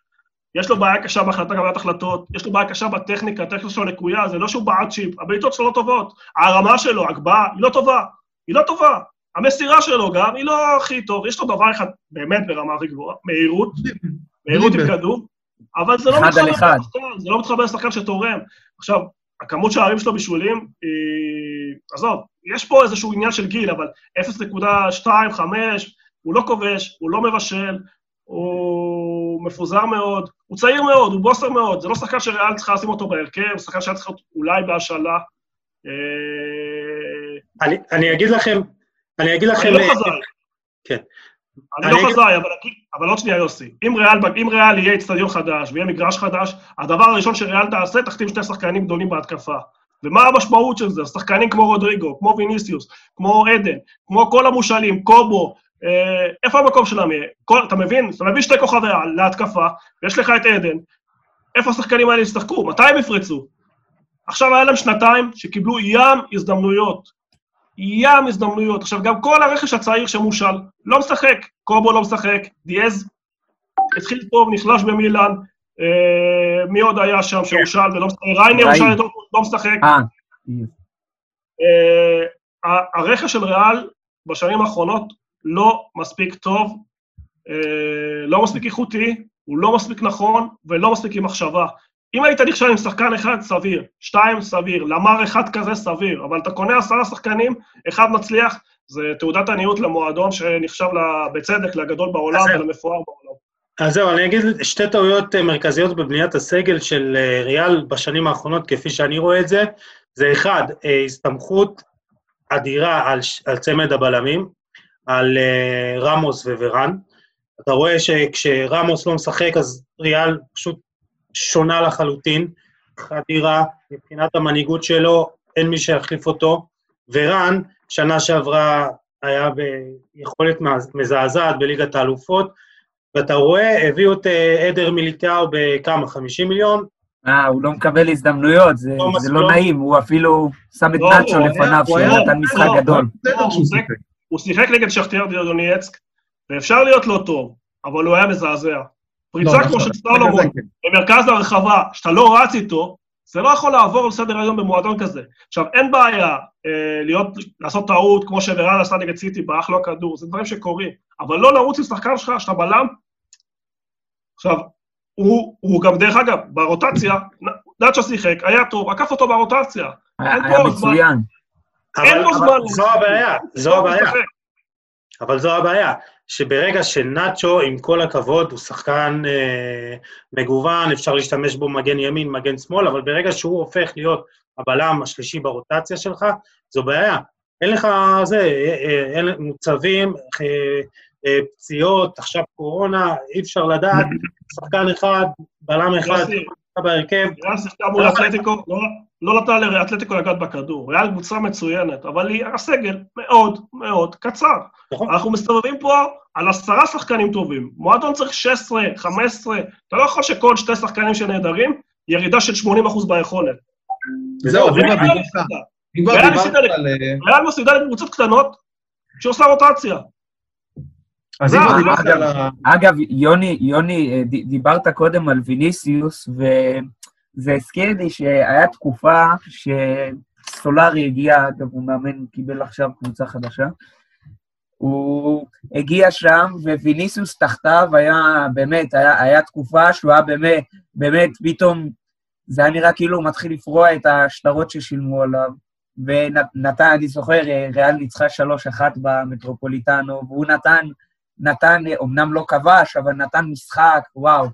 יש לו בעיה קשה בהחלטה קבלת החלטות, יש לו בעיה קשה בטכניקה, הטכניקה שלו לקויה, זה לא שהוא בעט צ'יפ, הבעיטות שלו לא טובות, הרמה שלו, הגבהה, היא לא טובה, היא לא טובה. המסירה שלו גם, היא לא הכי טוב, יש לו דבר אחד באמת ברמה הכי גבוהה, מהירות, מהירות עם כדור, אבל זה לא מתחבר לשחקן, זה לא מתחבר לשחקן שתורם. עכשיו, הכמות שערים שלו בישולים היא... עזוב, יש פה איזשהו עניין של גיל, אבל 0.25, הוא לא כובש, הוא לא מבשל, הוא מפוזר מאוד, הוא צעיר מאוד, הוא בוסר מאוד, זה לא שחקן שריאל צריכה לשים אותו בהרכב, זה שחקן שהיה צריך להיות אולי בהשאלה. אני, אני אגיד לכם, אני אגיד לכם... אני לא חזאי. כן. אני לא חזאי, אבל עוד שנייה, יוסי. אם ריאל יהיה אצטדיון חדש ויהיה מגרש חדש, הדבר הראשון שריאל תעשה, תחתים שני שחקנים גדולים בהתקפה. ומה המשמעות של זה? שחקנים כמו רודריגו, כמו ויניסיוס, כמו עדן, כמו כל המושאלים, קובו, אה, איפה המקום שלהם יהיה? אתה מבין? אתה מביא שתי כוכבי על להתקפה, ויש לך את עדן. איפה השחקנים האלה ישחקו? מתי הם יפרצו? עכשיו היה להם שנתיים שקיבלו ים הזדמנויות. ים הזדמנויות. עכשיו, גם כל הרכש הצעיר שמושל לא משחק. קובו לא משחק, דיאז התחיל טוב, נחלש במילאן, אה, מי עוד היה שם שהושל ולא משחק? ריינר הושל לא משחק. אה, אה, הרכש של ריאל בשנים האחרונות לא מספיק טוב, אה, לא מספיק איכותי, הוא לא מספיק נכון ולא מספיק עם מחשבה. אם היית נכשל עם שחקן אחד, סביר, שתיים, סביר, למר אחד כזה, סביר, אבל אתה קונה עשרה שחקנים, אחד מצליח, זה תעודת עניות למועדון שנחשב בצדק לגדול בעולם ולמפואר בעולם. אז זהו, אני אגיד שתי טעויות אה, מרכזיות בבניית הסגל של אה, ריאל בשנים האחרונות, כפי שאני רואה את זה. זה אחד, הסתמכות אדירה על, על צמד הבלמים, על רמוס וורן. אתה רואה שכשרמוס לא משחק, אז ריאל פשוט שונה לחלוטין, חדירה, מבחינת המנהיגות שלו, אין מי שיחליף אותו. ורן, שנה שעברה היה ביכולת מזעזעת בליגת האלופות, ואתה רואה, הביאו את אה, עדר מיליטאו בכמה? 50 מיליון? אה, הוא לא מקבל הזדמנויות, זה, לא זה לא נעים, הוא אפילו שם את לא, נאצ'ו לפניו, שנתן משחק גדול. הוא שיחק נגד שכתר דונייצק, ואפשר להיות לא טוב, אבל הוא היה מזעזע. פריצה לא, כמו נכון. של סטולומון כן. במרכז הרחבה, שאתה לא רץ איתו, זה לא יכול לעבור על סדר היום במועדון כזה. עכשיו, אין בעיה אה, להיות, לעשות טעות, כמו שוורן עשה נגד סיטי, ברח לו הכדור, זה דברים שקורים. אבל לא לרוץ עם שחקן שלך, שאתה בלם. עכשיו, הוא, הוא גם, דרך אגב, ברוטציה, נאצ'ו שיחק, היה טוב, עקף אותו ברוטציה. היה מצוין. אין לו זמן. זו הבעיה, זו הבעיה. אבל זו הבעיה, שברגע שנאצ'ו, עם כל הכבוד, הוא שחקן אה, מגוון, אפשר להשתמש בו מגן ימין, מגן שמאל, אבל ברגע שהוא הופך להיות הבלם השלישי ברוטציה שלך, זו בעיה. אין לך זה, אה, אה, אין מוצבים, אה, אה, פציעות, עכשיו קורונה, אי אפשר לדעת, [laughs] שחקן אחד, בלם אחד, בהרכב. ריאל שיחקה מול אתלטיקו, לא, לא נתנה לאתלטיקו לגעת בכדור. ריאל קבוצה מצוינת, אבל היא הסגל מאוד מאוד קצר. נכון. אנחנו מסתובבים פה על עשרה שחקנים טובים. מועדון צריך 16, 15, אתה לא יכול שכל שתי שחקנים שנהדרים, ירידה של 80% ביכולת. זהו, על... ריאל מפסידה לקבוצות קטנות שעושה רוטציה. אז אם כבר דיברת על ה... אגב, יוני, יוני, אה, דיברת קודם על ויניסיוס, וזה הזכיר לי שהיה תקופה שסולארי הגיע, אגב, הוא מאמן, קיבל עכשיו קבוצה חדשה. הוא הגיע שם, וויניסיוס תחתיו היה, באמת, היה, היה תקופה שהוא היה באמת, באמת, פתאום, זה היה נראה כאילו הוא מתחיל לפרוע את השטרות ששילמו עליו. ונתן, אני זוכר, אה, ריאל ניצחה 3-1 במטרופוליטנו, והוא נתן נתן, אמנם לא כבש, אבל נתן משחק, וואו.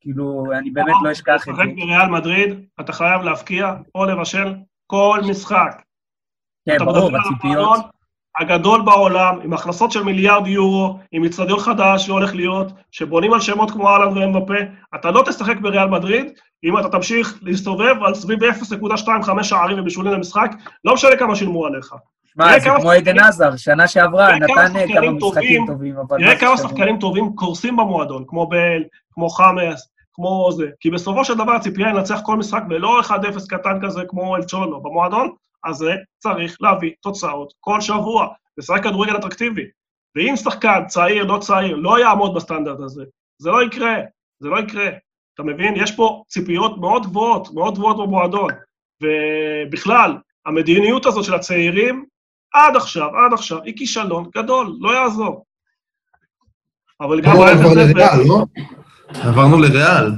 כאילו, אני באמת לא אשכח את זה. אתה משחק בריאל מדריד, אתה חייב להפקיע או לבשל כל משחק. כן, ברור, בציפיות. הגדול בעולם, עם הכנסות של מיליארד יורו, עם אצטדיון חדש שהולך להיות, שבונים על שמות כמו אהלן ואמבפה, אתה לא תשחק בריאל מדריד אם אתה תמשיך להסתובב על סביב 0.25 שערים ובישולים למשחק, לא משנה כמה שילמו עליך. מה, זה כמו עדן עזר, שנה שעברה, נתן כמה משחקים טובים, אבל... תראה כמה שחקנים טובים קורסים במועדון, כמו בל, כמו חמאס, כמו זה. כי בסופו של דבר הציפייה היא לנצח כל משחק, ולא 1-0 קטן כזה כמו אלצ'ולו. במועדון הזה צריך להביא תוצאות כל שבוע, לשחק כדורגל אטרקטיבי. ואם שחקן צעיר, לא צעיר, לא יעמוד בסטנדרט הזה, זה לא יקרה, זה לא יקרה. אתה מבין? יש פה ציפיות מאוד גבוהות, מאוד גבוהות במועדון. ובכלל, המדיניות הזאת של הצעירים עד עכשיו, עד עכשיו, היא כישלון גדול, לא יעזור. אבל גם... עברנו לריאל, לא? עברנו לריאל.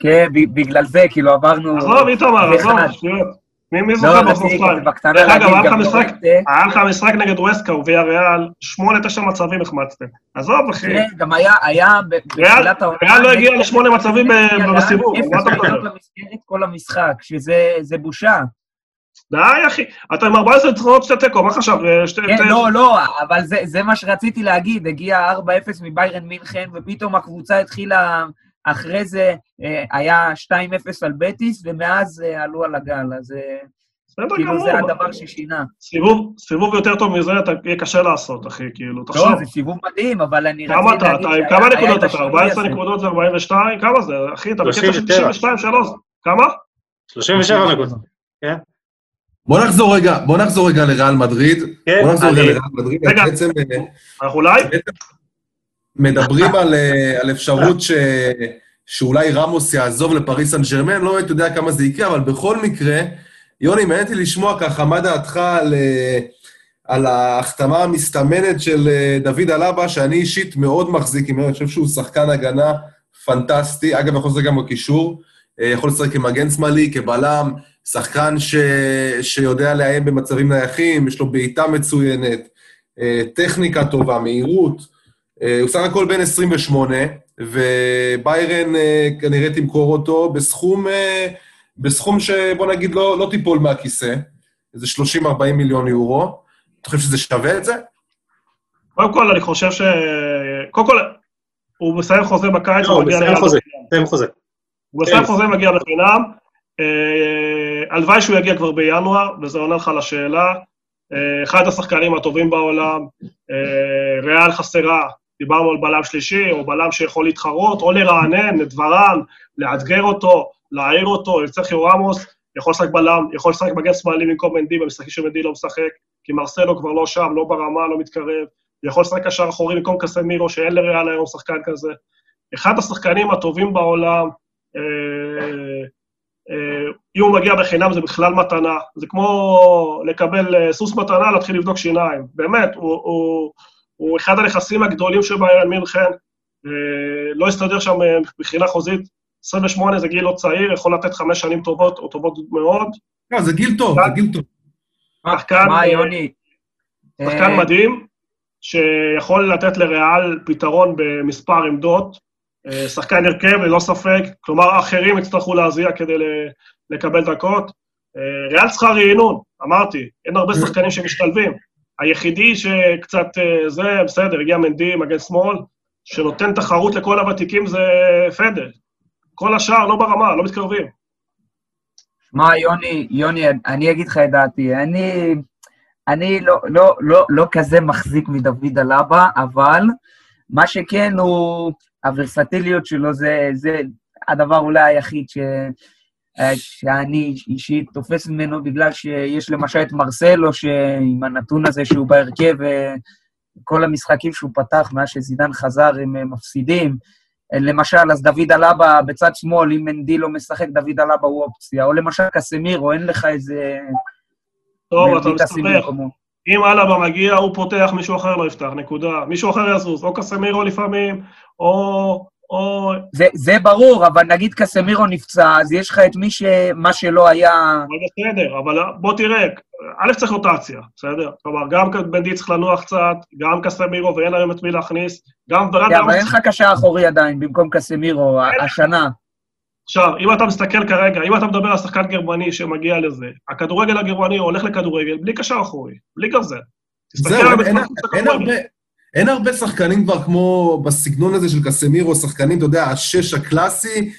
כן, בגלל זה, כאילו עברנו... עזוב, איתמר, עזוב, שטויות. מי זוכר מחזור שתיים? דרך אגב, היה לך משחק נגד ווסקה וויה ריאל, שמונה, תשע מצבים החמצתם. עזוב, אחי. כן, גם היה, היה בתחילת העונה... ריאל לא הגיע לשמונה מצבים בסיבוב, מה אתה מדבר? כל המשחק, שזה בושה. די, אחי, אתה עם 14 ניצחונות שתי תיקו, מה חשב? כן, לא, לא, אבל זה מה שרציתי להגיד, הגיע 4-0 מביירן מינכן, ופתאום הקבוצה התחילה, אחרי זה אה, היה 2-0 על בטיס, ומאז אה, עלו על הגל, אז... אה, כאילו זה הדבר ששינה. סיבוב, סיבוב יותר טוב מזה, אתה יהיה קשה לעשות, אחי, כאילו, תחשוב. לא, זה סיבוב מדהים, אבל אני רציתי להגיד שהיה... כמה נקודות אתה? 14 נקודות זה 42? כמה זה? אחי, אתה בקטע של 92, 3. כמה? 37 נקודות, כן. בוא נחזור רגע, בוא נחזור רגע לריאל מדריד. כן, בוא נחזור רגע לריאל מדריד. רגע, בעצם, אה, אנחנו אולי? מדברים על, אה, על אפשרות ש... שאולי רמוס יעזוב לפריס סן ג'רמן, לא יודע כמה זה יקרה, אבל בכל מקרה, יוני, מעניין אותי לשמוע ככה, מה דעתך על, אה, על ההחתמה המסתמנת של דוד אלבה, שאני אישית מאוד מחזיק ממנו, אני חושב שהוא שחקן הגנה פנטסטי, אגב, יכול להיות גם בקישור, יכול לשחק כמגן שמאלי, כבלם, שחקן ש... שיודע לאיים במצבים נייחים, יש לו בעיטה מצוינת, אה, טכניקה טובה, מהירות. אה, הוא סך הכל בן 28, וביירן אה, כנראה תמכור אותו בסכום, בסכום שבוא נגיד לא, לא תיפול מהכיסא, איזה 30-40 מיליון יורו. אתה חושב שזה שווה את זה? קודם כל, אני חושב ש... קודם כל, הוא מסיים חוזה בקיץ, לא, הוא מסיים חוזה, מסיים חוזה. הוא מסיים חוזה, מגיע בחינם. הלוואי שהוא יגיע כבר בינואר, וזה עונה לך לשאלה. אה, אחד השחקנים הטובים בעולם, אה, ריאל חסרה, דיברנו על בלם שלישי, או בלם שיכול להתחרות, או לרענן ורן, לאתגר אותו, להעיר אותו, אם צריך רמוס, יכול לשחק בלם, יכול לשחק מגן שמאלי במקום מנדי, במשחקים שמנדי לא משחק, כי מרסלו כבר לא שם, לא ברמה, לא מתקרב, יכול לשחק קשר אחורי במקום קסמירו, שאין לריאל היום שחקן כזה. אחד השחקנים הטובים בעולם, אה, אה, אם הוא מגיע בחינם זה בכלל מתנה. זה כמו לקבל אה, סוס מתנה, להתחיל לבדוק שיניים. באמת, הוא, הוא, הוא אחד הנכסים הגדולים של ביירן מינכן. אה, לא הסתדר שם מבחינה חוזית. 28 זה גיל לא צעיר, יכול לתת חמש שנים טובות או טובות מאוד. לא, זה גיל טוב, זה גיל טוב. שחקן, מה, יוני? שחקן מדהים, שיכול לתת לריאל פתרון במספר עמדות. אה, שחקן הרכב, ללא ספק, כלומר, אחרים יצטרכו להזיע כדי לקבל דקות. אה, ריאל צריכה רענון, אמרתי, אין הרבה שחקנים שמשתלבים. היחידי שקצת אה, זה, בסדר, הגיע מנדי, מגן שמאל, שנותן תחרות לכל הוותיקים זה פדר. כל השאר לא ברמה, לא מתקרבים. שמע, יוני, יוני, אני אגיד לך את דעתי, אני, אני לא, לא, לא, לא כזה מחזיק מדוד אלבה, אבל מה שכן הוא, הוורסטיליות שלו זה, זה הדבר אולי היחיד ש, אה, שאני אישית תופס ממנו, בגלל שיש למשל את מרסלו, שעם הנתון הזה שהוא בהרכב, כל המשחקים שהוא פתח מאז שזידן חזר הם אה, מפסידים. למשל, אז דוד אלבה בצד שמאל, אם מנדי לא משחק, דוד אלבה הוא אופציה. או למשל קסמירו, אין לך איזה... טוב, אתה מסתבך. אם אלבה מגיע, הוא פותח, מישהו אחר לא יפתח, נקודה. מישהו אחר יזוז, או קסמירו לפעמים, או... או... זה, זה ברור, אבל נגיד קסמירו נפצע, אז יש לך את מי ש... מה שלא היה... בסדר, אבל בוא תראה, א', צריך רוטציה, בסדר? כלומר, גם בנדי צריך לנוח קצת, גם קסמירו, ואין היום את מי להכניס, גם ורד... אבל אין לך קשר אחורי עדיין, במקום קסמירו, השנה. עכשיו, אם אתה מסתכל כרגע, אם אתה מדבר על שחקן גרמני שמגיע לזה, הכדורגל הגרמני הולך לכדורגל בלי קשר אחורי, בלי גרזן. זהו, אין, אין, הרבה, אין הרבה שחקנים כבר כמו בסגנון הזה של קסמירו, שחקנים, אתה יודע, השש הקלאסי,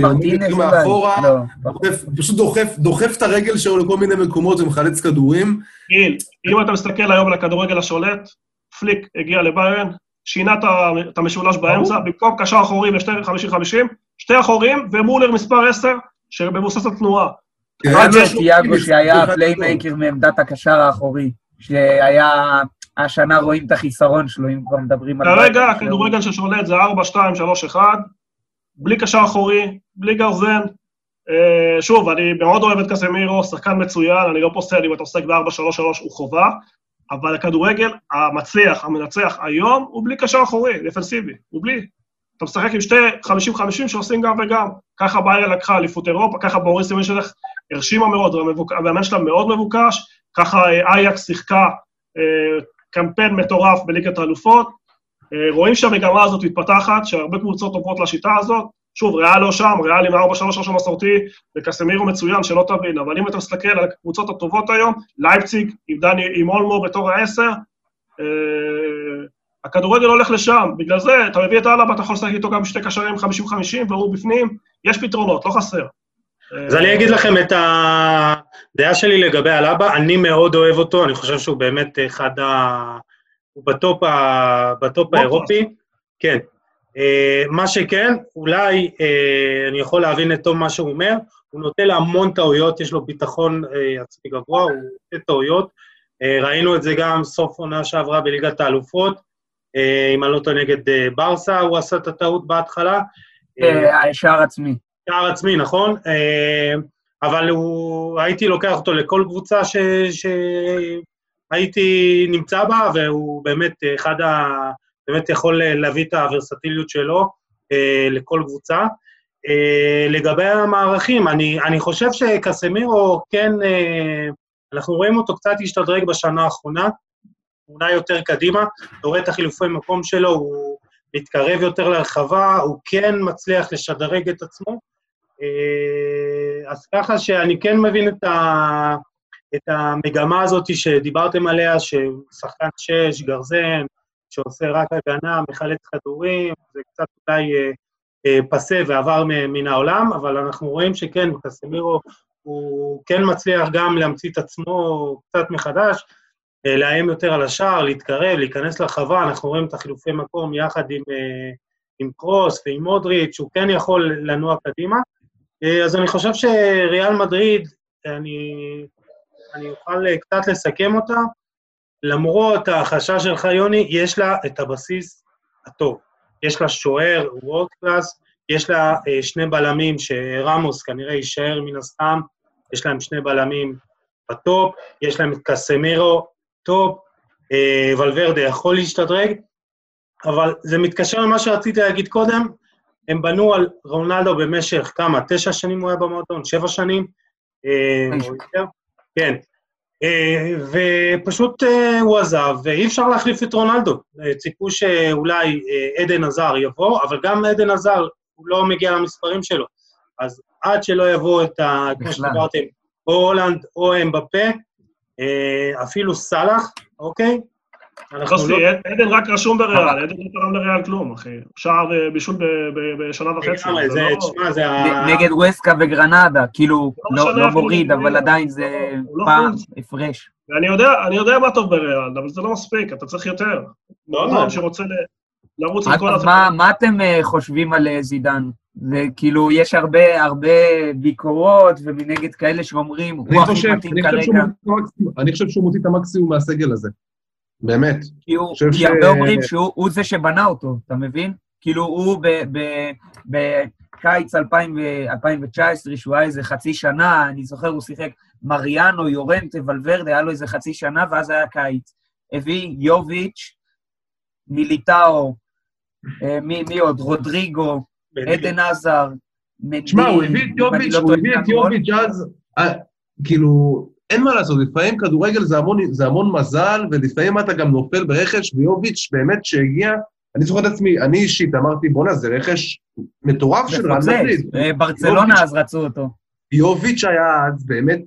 מרטינס מאחורה, לא. דוחף, פשוט דוחף, דוחף את הרגל שלו לכל מיני מקומות ומחלץ כדורים. גיל, אם אתה מסתכל היום על הכדורגל השולט, פליק הגיע לביירן, שינה את המשולש באמצע, במקום קשר אחורי ושתי 50-50, שתי אחורים ומולר מספר 10, שמבוסס על תנועה. רק זה תיאגו שהיה playmaker מעמדת הקשר האחורי, שהיה... השנה רואים את החיסרון שלו, אם כבר מדברים על... כרגע הכדורגל ששולט זה 4, 2, 3, 1, בלי קשר אחורי, בלי גרזן. Uh, שוב, אני מאוד אוהב את קסמירו, שחקן מצוין, אני לא פוסל אם אתה עוסק ב-4, 3, 3, הוא חובה, אבל הכדורגל המצליח, המנצח היום, הוא בלי קשר אחורי, דפנסיבי, הוא בלי. אתה משחק עם שתי 50-50 שעושים גם וגם. ככה ביירה לקחה אליפות אירופה, ככה בוריס שלך הרשימה מאוד, והמאמן שלה מאוד מבוקש, ככה אה, אייקס שיחקה אה, קמפיין מטורף בליגת האלופות. אה, רואים שהמגמה הזאת מתפתחת, שהרבה קבוצות עוברות לשיטה הזאת. שוב, ריאל לא שם, ריאל עם 4-3-3 המסורתי, וקסמירו מצוין, שלא תבין, אבל אם אתה מסתכל על הקבוצות הטובות היום, לייפציג עם דני, עם אולמו בתור העשר, אה, הכדורגל הולך לשם, בגלל זה אתה מביא את אלבה, אתה יכול לשחק איתו גם שתי קשרים 50-50 והוא בפנים, יש פתרונות, לא חסר. אז אני אגיד לכם את הדעה שלי לגבי אלאבה, אני מאוד אוהב אותו, אני חושב שהוא באמת אחד ה... הוא ב top, ה... ב top האירופי. כן. אה, מה שכן, אולי אה, אני יכול להבין את טוב מה שהוא אומר, הוא נוטה להמון טעויות, יש לו ביטחון אה, עצמי גבוה, הוא נוטה טעויות. ראינו את זה גם סוף עונה שעברה בליגת האלופות, אם אני לא טועה נגד ברסה, הוא עשה את הטעות בהתחלה. שער עצמי. שער עצמי, נכון? אבל הוא, הייתי לוקח אותו לכל קבוצה ש, שהייתי נמצא בה, והוא באמת אחד ה... באמת יכול להביא את הוורסטיליות שלו אה, לכל קבוצה. אה, לגבי המערכים, אני, אני חושב שקסמירו כן, אה, אנחנו רואים אותו קצת להשתדרג בשנה האחרונה, אולי יותר קדימה, אתה רואה את החילופי מקום שלו, הוא מתקרב יותר לרחבה, הוא כן מצליח לשדרג את עצמו. אה, אז ככה שאני כן מבין את, ה, את המגמה הזאת שדיברתם עליה, ששחקן שש, גרזן, שעושה רק הגנה, מחלץ כדורים, זה קצת אולי אה, אה, פסה ועבר מן העולם, אבל אנחנו רואים שכן, קסמירו הוא כן מצליח גם להמציא את עצמו קצת מחדש, לאיים יותר על השער, להתקרב, להיכנס לרחבה, אנחנו רואים את החילופי מקום יחד עם, אה, עם קרוס ועם מודריץ', שהוא כן יכול לנוע קדימה. אה, אז אני חושב שריאל מדריד, אני, אני אוכל אה, קצת לסכם אותה, למרות החשש שלך, יוני, יש לה את הבסיס הטוב. יש לה שוער world class, יש לה אה, שני בלמים שרמוס כנראה יישאר מן הסתם, יש להם שני בלמים ב top, יש להם את קסמירו top, אה, ולוורדה יכול להשתדרג, אבל זה מתקשר למה שרציתי להגיד קודם, הם בנו על רונלדו במשך כמה? תשע שנים הוא היה במועדון? שבע שנים? אה, כן. אה, ופשוט הוא עזב, ואי אפשר להחליף את רונלדו. ציפו שאולי עדן עזר יבוא, אבל גם עדן עזר, הוא לא מגיע למספרים שלו. אז עד שלא יבוא את ה... כמו שדיברתם, או הולנד או אמבפה, אפילו סאלח, אוקיי? יוסי, לא- עדן רק רשום בריאל, עדן לא תרם לריאל כלום, אחי. שער אה, בישול בשנה וחצי. לא- נגד ווסקה וגרנדה, כאילו, לא מוריד, אבל עדיין זה פעם הפרש. אני יודע מה טוב בריאל, אבל זה לא מספיק, אתה צריך יותר. לא, שרוצה לרוץ עם כל... אז מה אתם אה, חושבים על אה, זידן? זה כאילו, יש הרבה, הרבה ביקורות, ומנגד כאלה שאומרים, הוא הכי מתאים כרגע. אני חושב שהוא מוציא את המקסימום מהסגל הזה. באמת. כי, הוא, כי ש... הרבה אומרים שהוא זה שבנה אותו, אתה מבין? כאילו, הוא בקיץ 2019, שהוא היה איזה חצי שנה, אני זוכר, הוא שיחק מריאנו, יורנטה, ולוורדה, היה לו איזה חצי שנה, ואז היה קיץ. הביא יוביץ', מיליטאו, מי, מי עוד? רודריגו, עדן עזר, תשמע, הוא הביא את יוביץ', לא הוא הביא את יוביץ' אז, אה, כאילו, אין מה לעשות, לפעמים כדורגל זה המון, זה המון מזל, ולפעמים אתה גם נופל ברכש, ויוביץ' באמת שהגיע, אני זוכר את עצמי, אני אישית אמרתי, בואנה, זה רכש מטורף של ריאל מדריד. אה, ברצלונה אז רצו אותו. יוביץ' היה אז באמת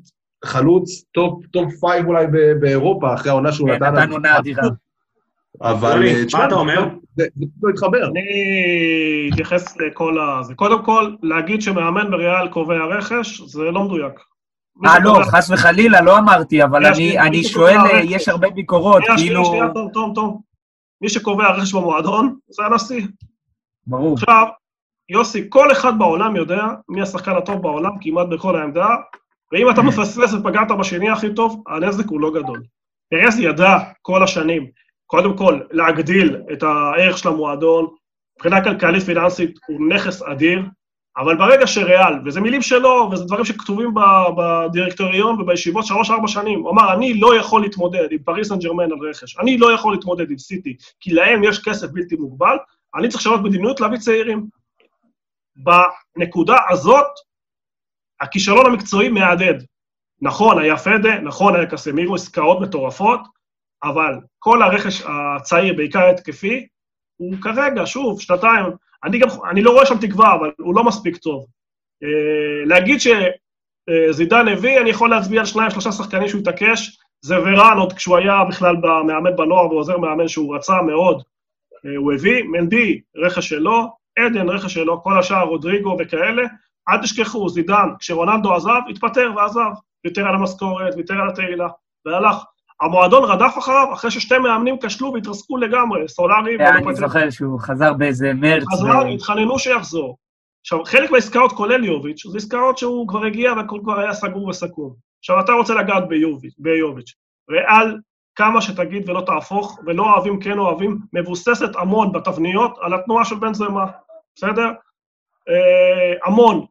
חלוץ top, top five אולי באירופה, אחרי העונה שהוא כן, נתן... נתן עונה אדירה. אבל... מה אתה אומר? זה לא התחבר. אני אתייחס לכל ה... קודם כל, להגיד שמאמן בריאל קובע רכש, זה לא מדויק. אה, לא, חס וחלילה, לא אמרתי, אבל אני שואל, יש הרבה ביקורות, כאילו... שנייה, שנייה, טוב, טוב, טוב. מי שקובע רכש במועדון זה הנשיא. ברור. עכשיו, יוסי, כל אחד בעולם יודע מי השחקן הטוב בעולם, כמעט בכל העמדה, ואם אתה מפספס ופגעת בשני הכי טוב, הנזק הוא לא גדול. פרס ידע כל השנים, קודם כל, להגדיל את הערך של המועדון, מבחינה כלכלית פיננסית הוא נכס אדיר, אבל ברגע שריאל, וזה מילים שלו, וזה דברים שכתובים בדירקטוריון ובישיבות שלוש-ארבע שנים, הוא אמר, אני לא יכול להתמודד עם פריס סן ג'רמן על רכש, אני לא יכול להתמודד עם סיטי, כי להם יש כסף בלתי מוגבל, אני צריך לשנות מדיניות להביא צעירים. בנקודה הזאת, הכישלון המקצועי מהדהד. נכון, היה פדה, נכון, היה קסמירו, עסקאות מטורפות, אבל כל הרכש הצעיר, בעיקר התקפי, הוא כרגע, שוב, שנתיים, אני גם, אני לא רואה שם תקווה, אבל הוא לא מספיק טוב. Uh, להגיד שזידן הביא, אני יכול להצביע על שניים, שלושה שחקנים שהוא התעקש, זה ורן, עוד כשהוא היה בכלל מאמן בנוער ועוזר מאמן שהוא רצה מאוד, uh, הוא הביא, מנדי, רכש שלו, עדן, רכש שלו, כל השאר, רודריגו וכאלה, אל תשכחו, זידן, כשרונלדו עזב, התפטר ועזב. ויתר על המשכורת, ויתר על התהילה, והלך. המועדון רדף אחריו אחרי ששתי מאמנים כשלו והתרסקו לגמרי, סולארי... כן, אני זוכר שהוא חזר באיזה מרץ. חזר, התחננו שיחזור. עכשיו, חלק מהעסקאות, כולל יוביץ', זה עסקאות שהוא כבר הגיע והכל כבר היה סגור וסכום. עכשיו, אתה רוצה לגעת ביוביץ', ביוביץ'. ריאל, כמה שתגיד ולא תהפוך, ולא אוהבים כן אוהבים, מבוססת המון בתבניות על התנועה של בן זמה, בסדר? אה, המון.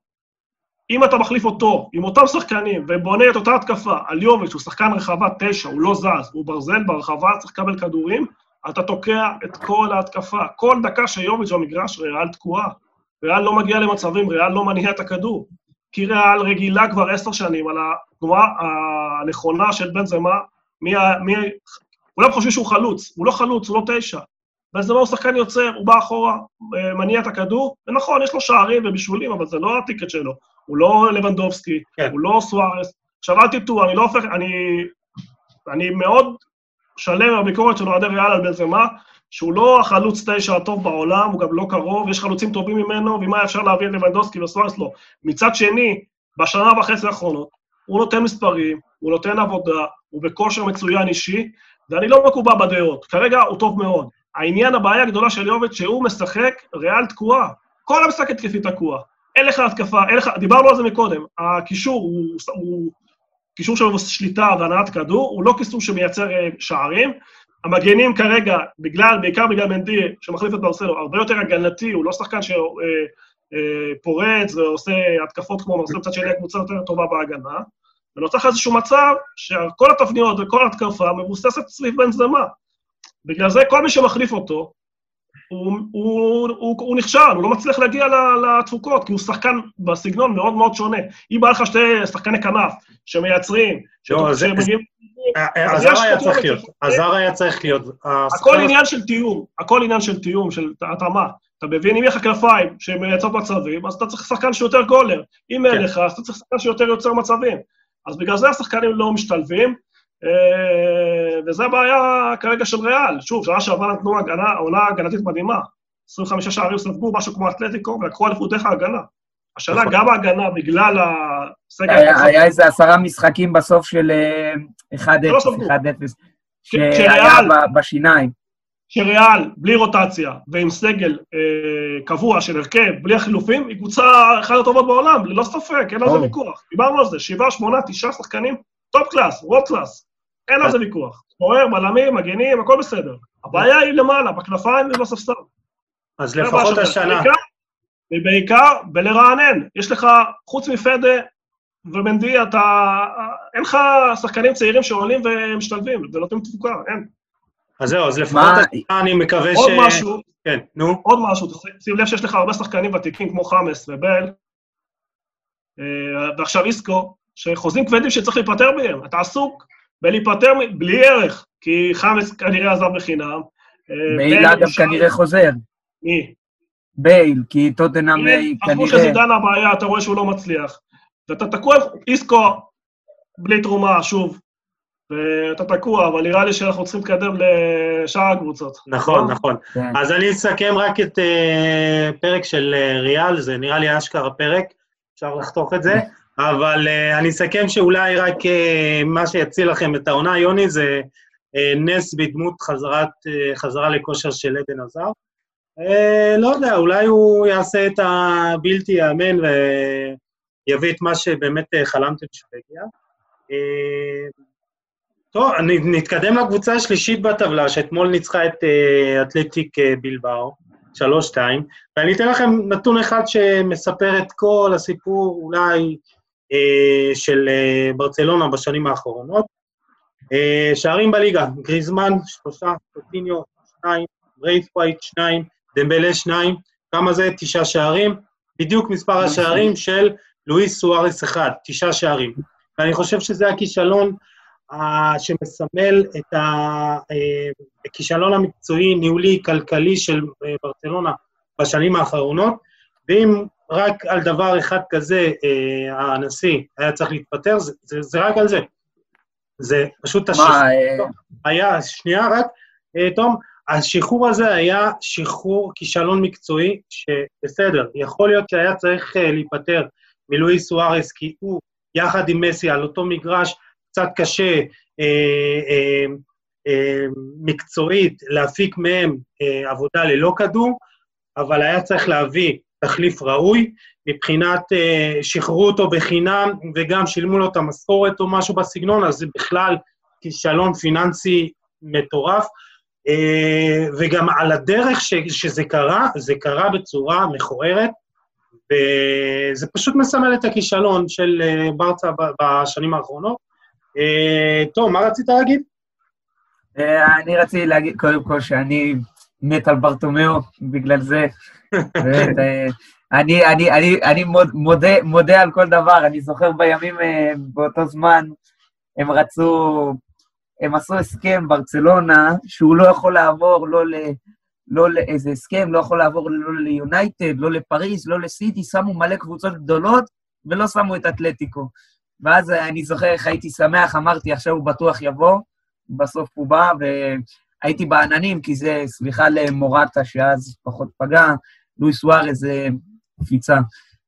אם אתה מחליף אותו עם אותם שחקנים ובונה את אותה התקפה על יוביץ', הוא שחקן רחבה תשע, הוא לא זז, הוא ברזל ברחבה, צריך לקבל כדורים, אתה תוקע את כל ההתקפה. כל דקה שיוביץ' במגרש, ריאל תקועה. ריאל לא מגיע למצבים, ריאל לא מניע את הכדור. כי ריאל רגילה כבר עשר שנים על התנועה הנכונה של בן זמה, מי... מי... כולם חושבים שהוא חלוץ, הוא לא חלוץ, הוא לא תשע. בן זמה הוא שחקן יוצר, הוא בא אחורה, אה, מניע את הכדור, ונכון, יש לו שערים ובישולים, אבל זה לא הטיקט שלו. הוא לא לבנדובסקי, כן. הוא לא סוארס. עכשיו, אל תטעו, אני לא הופך, אני, אני מאוד שלם מהביקורת של אוהדי ריאל על בן זמה, שהוא לא החלוץ תשע הטוב בעולם, הוא גם לא קרוב, יש חלוצים טובים ממנו, ומה אפשר להביא את לבנדובסקי וסוארס לא. מצד שני, בשנה וחצי האחרונות, הוא נותן מספרים, הוא נותן עבודה, הוא בכושר מצוין אישי, ואני לא מקובע בדעות. כרגע הוא טוב מאוד. העניין, הבעיה הגדולה של יוביץ', שהוא משחק ריאל תקועה. כל המשחק התקפי תקוע. אין לך התקפה, אין לך, דיברנו על זה מקודם, הקישור הוא, הוא קישור של שליטה והנעת כדור, הוא לא קישור שמייצר אה, שערים. המגנים כרגע, בגלל, בעיקר בגלל מנדי, שמחליף את מרסלו, הרבה יותר הגנתי, הוא לא שחקן שפורץ אה, אה, ועושה התקפות כמו מרסלו, קצת שני הקבוצה יותר טובה בהגנה. ונוצר לך איזשהו מצב שכל התבניות וכל ההתקפה מבוססת סביב בן זמה. בגלל זה כל מי שמחליף אותו, הוא, הוא, הוא, הוא נכשל, הוא לא מצליח להגיע לתפוקות, כי הוא שחקן בסגנון מאוד מאוד שונה. אם בא לך שתי שחקני כנף שמייצרים, לא, שמגיעים... הזר היה צריך להיות, הזר היה צריך להיות. הכל עניין של תיאום, הכל עניין של תיאום, של התאמה. אתה מבין, אם יהיה לך כנפיים שמייצרות מצבים, אז אתה צריך שחקן שיותר גולר. אם אין כן. לך, אז אתה צריך שחקן שיותר יוצר מצבים. אז בגלל זה השחקנים לא משתלבים, אה, וזה הבעיה כרגע של ריאל. שוב, שנה שעברה נתנו הגנה, עונה הגנתית מדהימה. 25 שערים ספגו, משהו כמו אתלטיקו, ולקחו אליפות דרך ההגנה. השנה נכון. גם ההגנה, בגלל הסגל... היה איזה עשרה משחקים בסוף של 1-0, 1-0, לא שהיה בשיניים. שריאל, בלי רוטציה, ועם סגל אה, קבוע של הרכב, בלי החילופים, היא קבוצה אחת הטובות בעולם, ללא ספק, אין על זה ויכוח. דיברנו על זה, שבעה, שמונה, תשעה שחקנים, top class, world class. אין על זה ויכוח. שוער, בלמים, מגנים, הכל בסדר. הבעיה היא למעלה, בכנפיים ובספסל. אז לפחות השנה. ובעיקר בלרענן. יש לך, חוץ מפדה ומנדי, אתה... אין לך שחקנים צעירים שעולים ומשתלבים ונותנים תפוקה, אין. אז זהו, אז לפחות השנה אני מקווה ש... עוד משהו. כן, נו. עוד משהו, שים לב שיש לך הרבה שחקנים ותיקים כמו חמאס ובל, אה, ועכשיו איסקו, שחוזים כבדים שצריך להיפטר מהם. אתה עסוק בלהיפטר בלי ערך, כי חמאס כנראה עזב בחינם. אה, בייל אגב כנראה חוזר. מי? בייל, כי טוטנאם כנראה... אמרו שזידן הבעיה, אתה רואה שהוא לא מצליח. ואתה תקוע, איסקו, בלי תרומה, שוב, ואתה תקוע, אבל נראה לי שאנחנו צריכים להתקדם לשאר הקבוצות. נכון, נכון. כן. אז אני אסכם רק את uh, פרק של uh, ריאל, זה נראה לי אשכרה פרק, אפשר לחתוך את זה. [laughs] אבל uh, אני אסכם שאולי רק uh, מה שיציל לכם את העונה, יוני, זה uh, נס בדמות חזרת, uh, חזרה לכושר של עדן עזר. Uh, לא יודע, אולי הוא יעשה את הבלתי ייאמן ויביא את מה שבאמת uh, חלמתם שהוא יגיע. Uh, טוב, נתקדם לקבוצה השלישית בטבלה, שאתמול ניצחה את uh, אתלטיק uh, בלבאו. שלוש, שתיים, ואני אתן לכם נתון אחד שמספר את כל הסיפור, אולי של אה, ברצלונה בשנים האחרונות. אה, שערים בליגה, גריזמן, שלושה, קוטיניו, שניים, ברייטווייט, שניים, דמבלה, שניים, כמה זה? תשעה שערים. בדיוק מספר השערים של לואיס סוארס אחד, תשעה שערים. ואני חושב שזה הכישלון שמסמל את הכישלון המקצועי, ניהולי, כלכלי של ברצלונה בשנים האחרונות, ואם רק על דבר אחד כזה אה, הנשיא היה צריך להתפטר, זה, זה, זה רק על זה. זה פשוט השחרור. אה... היה, שנייה רק, אה, תום, השחרור הזה היה שחרור כישלון מקצועי, שבסדר, יכול להיות שהיה צריך אה, להיפטר מלואיס סוארס, כי הוא, יחד עם מסי, על אותו מגרש קצת קשה, אה, אה, אה, מקצועית, להפיק מהם אה, עבודה ללא כדור, אבל היה צריך להביא תחליף ראוי, מבחינת אה, שחררו אותו בחינם וגם שילמו לו את המשכורת או משהו בסגנון, אז זה בכלל כישלון פיננסי מטורף. אה, וגם על הדרך ש, שזה קרה, זה קרה בצורה מכוערת, וזה פשוט מסמל את הכישלון של אה, ברצה בשנים האחרונות. אה, טוב, מה רצית להגיד? אני רציתי להגיד קודם כל שאני מת על ברטומיאו בגלל זה. אני, אני, אני, אני מודה, מודה על כל דבר, אני זוכר בימים באותו זמן, הם רצו הם עשו הסכם, ברצלונה, שהוא לא יכול לעבור לא ל... לא לאיזה הסכם, לא יכול לעבור לא ליונייטד, לא לפריז, לא לסיטי, שמו מלא קבוצות גדולות ולא שמו את אתלטיקו. ואז אני זוכר איך הייתי שמח, אמרתי, עכשיו הוא בטוח יבוא, בסוף הוא בא, והייתי בעננים, כי זה, סליחה למורטה, שאז פחות פגע, לואיס סוארז זה קפיצה.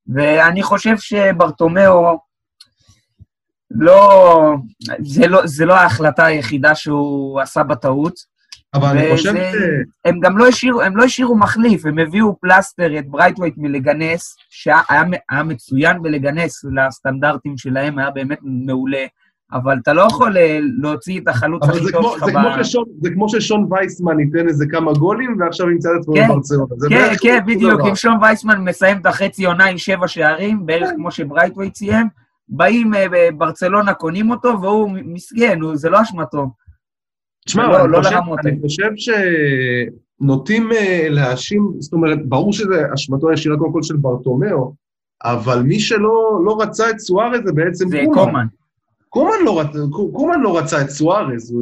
ואני חושב שברתומאו, לא, זה לא, זה לא ההחלטה היחידה שהוא עשה בטעות. אבל אני חושב ש... הם גם לא השאירו, הם לא השאירו מחליף, הם הביאו פלסטר, את ברייטווייט מלגנס, שהיה מצוין בלגנס לסטנדרטים שלהם, היה באמת מעולה. אבל אתה לא יכול אה, להוציא את החלוץ הכי טוב שלך ב... זה כמו ששון וייסמן ייתן איזה כמה גולים, ועכשיו ימצא את עצמו כן, בברצלונה. כן, כן, בדיוק. אם שון וייסמן מסיים את החצי עונה עם שבע שערים, בערך כמו שברייטווייט סיים, באים אה, ברצלונה, קונים אותו, והוא מסגן, זה לא אשמתו. תשמע, לא, אני, לא חושב, אני חושב שנוטים אה, להאשים, זאת אומרת, ברור שזה אשמתו הישירה קודם כל של ברטומיאו, אבל מי שלא לא רצה את סוארז זה בעצם זה קומן. קומן. לא, רצ... קומן לא רצה את סוארז.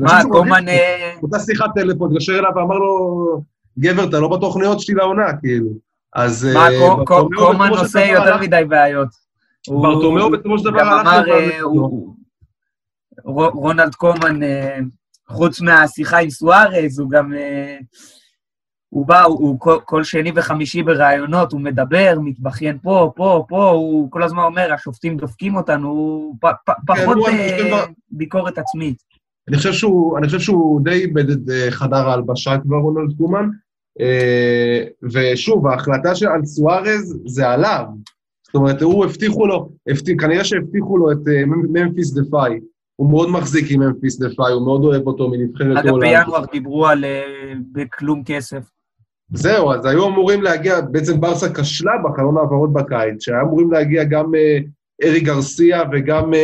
מה, קומן... אה, אותה שיחת טלפון, התקשר אליו ואמר לו, גבר, אתה לא בתוכניות שלי לעונה, כאילו. אז... מה, קומן עושה יותר מדי בעיות. ברטומיאו בסופו של דבר הלך... אמר, אה, רונלד קומן, אה, חוץ מהשיחה עם סוארז, הוא גם... אה, הוא בא, הוא כל, כל שני וחמישי בראיונות, הוא מדבר, מתבכיין פה, פה, פה, הוא כל הזמן אומר, השופטים דופקים אותנו, הוא פ, פ, כן, פחות אה, ביקורת עצמית. אני חושב שהוא, אני חושב שהוא די איבד את חדר ההלבשה כבר, רונלד קומן. ושוב, ההחלטה על סוארז זה עליו. זאת אומרת, הוא הבטיחו לו, הבטיח, כנראה שהבטיחו לו את uh, ממפיס דה פאי. הוא מאוד מחזיק עם ממפיס דה פאי, הוא מאוד אוהב אותו מנבחרת עולם. אגב, בינואר דיברו על בכלום כסף. זהו, אז היו אמורים להגיע, בעצם ברסה כשלה בחלון העברות בקיץ, שהיו אמורים להגיע גם uh, ארי גרסיה וגם uh,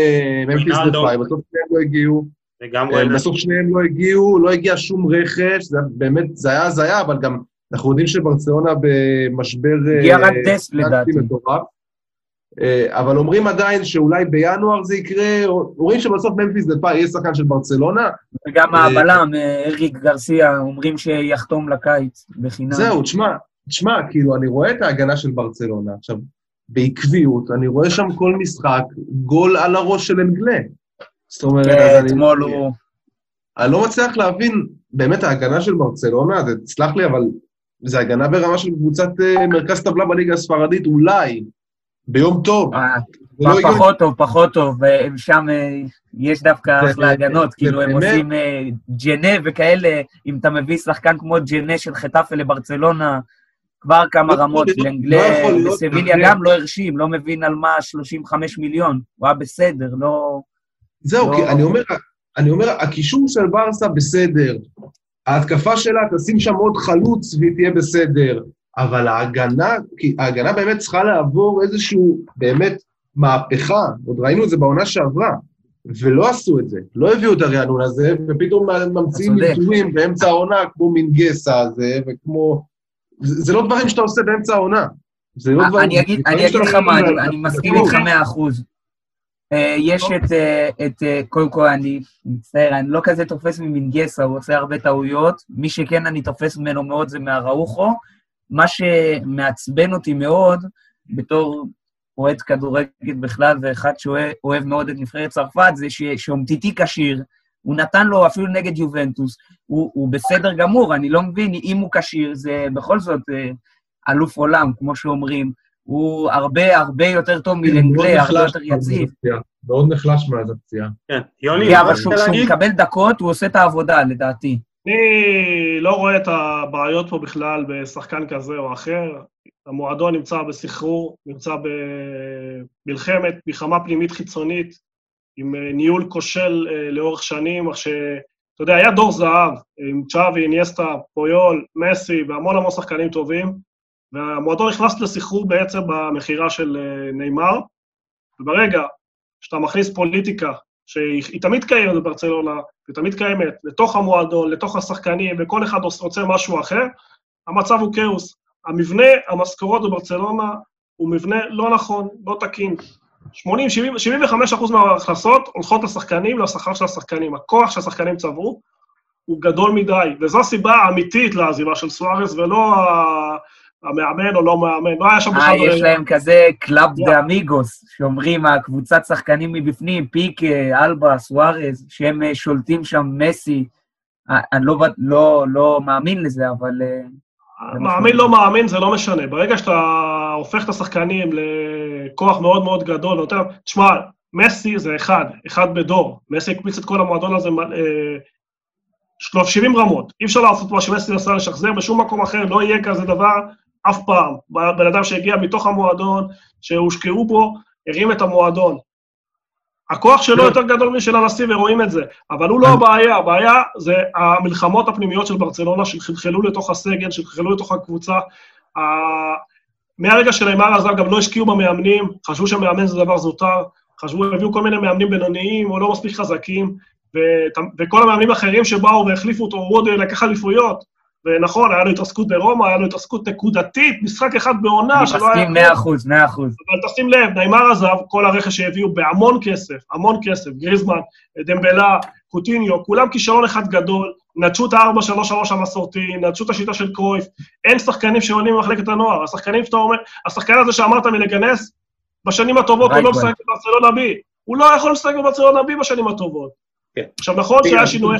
ממפיס דה פאי, בסוף שניהם לא הגיעו. וגם uh, בסוף שניהם לא הגיעו, לא הגיע שום רכש, זה באמת, זה היה הזיה, אבל גם אנחנו יודעים שברצלונה במשבר... הגיע רק טסט לדעתי. מטורף. אה, אבל אומרים עדיין שאולי בינואר זה יקרה, אומרים שבסוף ממפיס דפאי יהיה שחקן של ברצלונה. וגם אה, הבלם, אה, אריק גרסיה, אומרים שיחתום לקיץ בחינם. זהו, תשמע, תשמע, כאילו, אני רואה את ההגנה של ברצלונה. עכשיו, בעקביות, אני רואה שם כל משחק גול על הראש של אנגלה. זאת אומרת, כן, אתמול הוא... אני לא מצליח להבין, באמת ההגנה של ברצלונה, תסלח לי, אבל זה הגנה ברמה של קבוצת מרכז טבלה בליגה הספרדית, אולי. ביום טוב. אה, לא פחות טוב, פחות טוב, ושם אה, יש דווקא אחלה הגנות, כאילו הם עושים אה, ג'נה וכאלה, אם אתה מביא שחקן כמו ג'נה של חטאפה לברצלונה, כבר כמה רמות, לאנגלה, בסביליה גם לא הרשים, לא מבין על מה 35 מיליון, הוא היה בסדר, לא... זהו, לא- כי אני אומר, אני אומר, הקישור של ברסה בסדר, ההתקפה שלה, תשים שם עוד חלוץ והיא תהיה בסדר. אבל ההגנה, כי ההגנה באמת צריכה לעבור איזשהו, באמת, מהפכה, עוד ראינו את זה בעונה שעברה, ולא עשו את זה, לא הביאו את הרענון הזה, ופתאום ממציאים ניסויים באמצע העונה, כמו מינגסה הזה, וכמו... זה, זה לא דברים שאתה עושה באמצע העונה. זה לא דברים... אני אגיד, אני אגיד לך מה, אני, אני מסכים איתך מאה אחוז. אה, יש את, אה, את, אה, קודם כל, אני מצטער, אני לא כזה תופס ממינגסה, הוא עושה הרבה טעויות. מי שכן אני תופס ממנו מאוד זה מהראוכו, מה שמעצבן אותי מאוד, בתור אוהד כדורגל בכלל, ואחד שאוהב מאוד את נבחרת צרפת, זה שאומטיטי כשיר, הוא נתן לו אפילו נגד יובנטוס, הוא, הוא בסדר גמור, אני לא מבין, אם הוא כשיר, זה בכל זאת אה, אלוף עולם, כמו שאומרים. הוא הרבה הרבה יותר טוב מלנגלי, הרבה יותר יציב. מאוד נחלש מאז הפציעה. כן, יוני, אבל כשהוא מקבל דקות, הוא עושה את העבודה, לדעתי. אני לא רואה את הבעיות פה בכלל בשחקן כזה או אחר. המועדון נמצא בסחרור, נמצא במלחמת, מלחמה פנימית חיצונית, עם ניהול כושל אה, לאורך שנים, אך ש... אתה יודע, היה דור זהב עם צ'אבי, איניאסטה, פויול, מסי והמון המון שחקנים טובים, והמועדון נכנס לסחרור בעצם במכירה של אה, נאמר, וברגע שאתה מכניס פוליטיקה, שהיא תמיד קיימת בברצלונה, היא תמיד קיימת, לתוך המועדון, לתוך השחקנים, וכל אחד רוצה משהו אחר, המצב הוא כאוס. המבנה, המשכורות בברצלונה, הוא מבנה לא נכון, לא תקין. 80, 70, 75 אחוז מההכנסות הולכות לשחקנים, לשכר של השחקנים. הכוח שהשחקנים צברו הוא גדול מדי, וזו הסיבה האמיתית לעזיבה של סוארס, ולא המאמן או לא מאמן, לא היה שם בכלל... אה, יש להם כזה club de amigos, שאומרים, הקבוצת שחקנים מבפנים, פיקה, אלבה, סוארז, שהם אה, שולטים שם, מסי. אה, אני לא, לא, לא מאמין לזה, אבל... מאמין, לא מאמין, זה לא משנה. ברגע שאתה הופך את השחקנים לכוח מאוד מאוד גדול, ונותן... תשמע, מסי זה אחד, אחד בדור. מסי הקפיץ את כל המועדון הזה אה, 70 רמות. אי אפשר לעשות מה שמסי עשה לשחזר, בשום מקום אחר לא יהיה כזה דבר אף פעם. בן אדם שהגיע מתוך המועדון, שהושקעו בו, הרים את המועדון. הכוח שלו יותר גדול משל הנשיא, ורואים את זה. אבל הוא לא הבעיה, הבעיה זה המלחמות הפנימיות של ברצלונה, שחלחלו לתוך הסגל, שחלחלו לתוך הקבוצה. מהרגע שנאמר עזב גם לא השקיעו במאמנים, חשבו שמאמן זה דבר זוטר, חשבו, הביאו כל מיני מאמנים בינוניים או לא מספיק חזקים, וכל המאמנים האחרים שבאו והחליפו אותו, הוא עוד לקח אליפויות. ונכון, היה לו התעסקות ברומא, היה לו התעסקות נקודתית, משחק אחד בעונה שלא היה... אני מסכים מאה אחוז, מאה אחוז. אבל תשים לב, נעימר עזב, כל הרכש שהביאו בהמון כסף, המון כסף, גריזמן, דמבלה, קוטיניו, כולם כישרון אחד גדול, נטשו את ה-4-3-3 המסורתי, נטשו את השיטה של קרויף, אין שחקנים שעולים ממחלקת הנוער, השחקנים שאתה אומר, השחקן הזה שאמרת מלגנס, בשנים הטובות הוא לא משחק בברצלונה בי. הוא לא יכול לשחק בברצלונה בי בשנים הטובות. כן. עכשיו, נכון שהיה שינוי...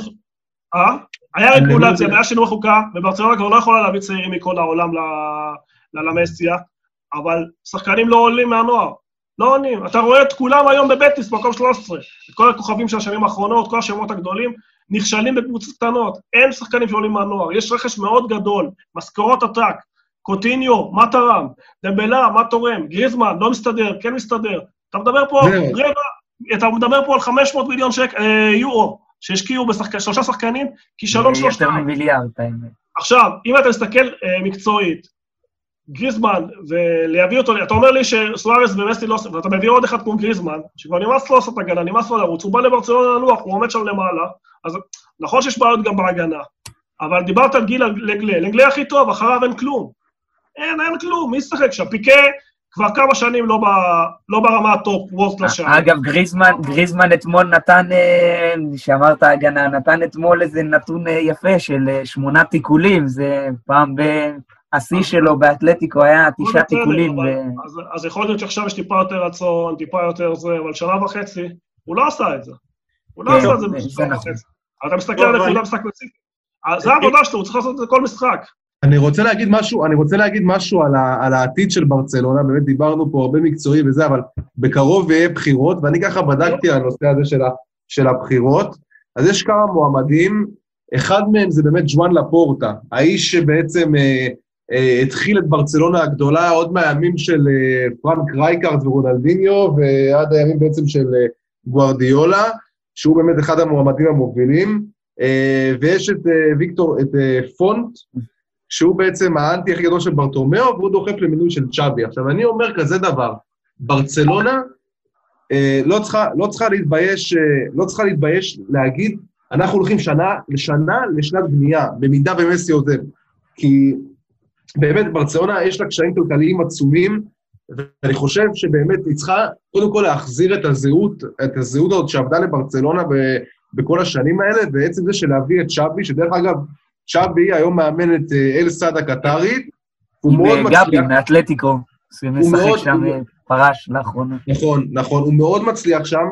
אה? היה רגולציה, היה שינוי חוקה, וברצלונה כבר לא יכולה להביא צעירים מכל העולם ללמסיה, אבל שחקנים לא עולים מהנוער. לא עונים. אתה רואה את כולם היום בבטיס, מקום 13. את כל הכוכבים של השנים האחרונות, כל השמות הגדולים, נכשלים בקבוצות קטנות. אין שחקנים שעולים מהנוער. יש רכש מאוד גדול, משכורות עתק. קוטיניו, מה תרם? דמבלה, מה תורם? גריזמן, לא מסתדר, כן מסתדר. אתה מדבר פה, רבע, אתה מדבר פה על 500 מיליון שק, אה, יורו. שהשקיעו בשלושה שחקנים, כישלון שלושתם. יותר ממיליארד, האמת. עכשיו, אם אתה מסתכל אה, מקצועית, גריזמן, ולהביא אותו, אתה אומר לי שסוארס ומסי לא... ואתה מביא עוד אחד כמו גריזמן, שכבר נמאס לו לעשות הגנה, נמאס לו לרוץ, הוא בא לברצלונה לנוח, הוא עומד שם למעלה, אז נכון שיש בעיות גם בהגנה, אבל דיברת על גיל לנגלה, לנגלה הכי טוב, אחריו אין כלום. אין, אין כלום, מי ישחק שם? פיקה כבר כמה שנים לא, ב, לא ברמה ה top, world class. אגב, גריזמן, גריזמן אתמול נתן, אה, שאמרת הגנה, נתן אתמול איזה נתון אה, יפה של אה, שמונה תיקולים, זה פעם השיא שלו באתלטיקו היה תשעה תיקולים. אבל, ו... אז, אז יכול להיות שעכשיו יש טיפה יותר רצון, טיפה יותר זה, אבל שנה וחצי, הוא לא עשה את זה. הוא לא כן, עשה את זה בשנה וחצי. אתה מסתכל על נקודה משחק ספציפי. זה העבודה שלו, הוא צריך לעשות את זה כל משחק. אני רוצה להגיד משהו, אני רוצה להגיד משהו על, ה, על העתיד של ברצלונה, באמת דיברנו פה הרבה מקצועי וזה, אבל בקרוב יהיה בחירות, ואני ככה בדקתי על הנושא הזה של, ה, של הבחירות. אז יש כמה מועמדים, אחד מהם זה באמת ז'ואן לפורטה, האיש שבעצם אה, אה, התחיל את ברצלונה הגדולה עוד מהימים של אה, פרנק רייקארד ורונלדיניו, ועד הימים בעצם של אה, גוארדיולה, שהוא באמת אחד המועמדים המובילים. אה, ויש את אה, ויקטור, את אה, פונט, שהוא בעצם האנטי הכי גדול של ברתומאו, והוא דוחף למינוי של צ'אבי. עכשיו, אני אומר כזה דבר, ברצלונה אה, לא, צריכה, לא צריכה להתבייש, אה, לא צריכה להתבייש להגיד, אנחנו הולכים שנה לשנה לשנת בנייה, במידה ומסי עוזב. כי באמת, ברצלונה יש לה קשיים כלכליים עצומים, ואני חושב שבאמת היא צריכה קודם כל להחזיר את הזהות, את הזהות הזאת שעבדה לברצלונה ב, בכל השנים האלה, ועצם זה של להביא את צ'אבי, שדרך אגב, צ'אבי היום מאמן את אה, אל סעד הקטרית, הוא מאוד מצליח. עם גבי מאתלטיקו, הוא משחק שם, אה, פרש לאחרונה. נכון, נכון, הוא מאוד מצליח שם.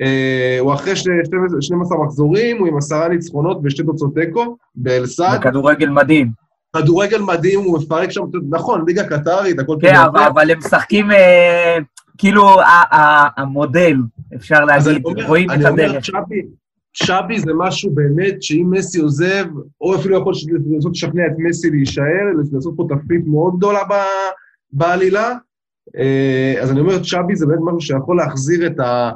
אה, הוא אחרי 12 מחזורים, הוא עם עשרה ניצחונות ושתי תוצאות תיקו באל סעד. בכדורגל מדהים. כדורגל מדהים, הוא מפרק שם, נכון, ליגה קטרית, הכל כן, אבל, הם משחקים, אה, כאילו, המודל, אפשר להגיד, רואים את הדרך. צ'אבי, זה משהו באמת, שאם מסי עוזב, או אפילו יכול לנסות לשכנע את מסי להישאר, לעשות פה תפקיד מאוד גדולה בעלילה, אה, אז אני אומר, צ'אבי זה באמת משהו שיכול להחזיר את, ה,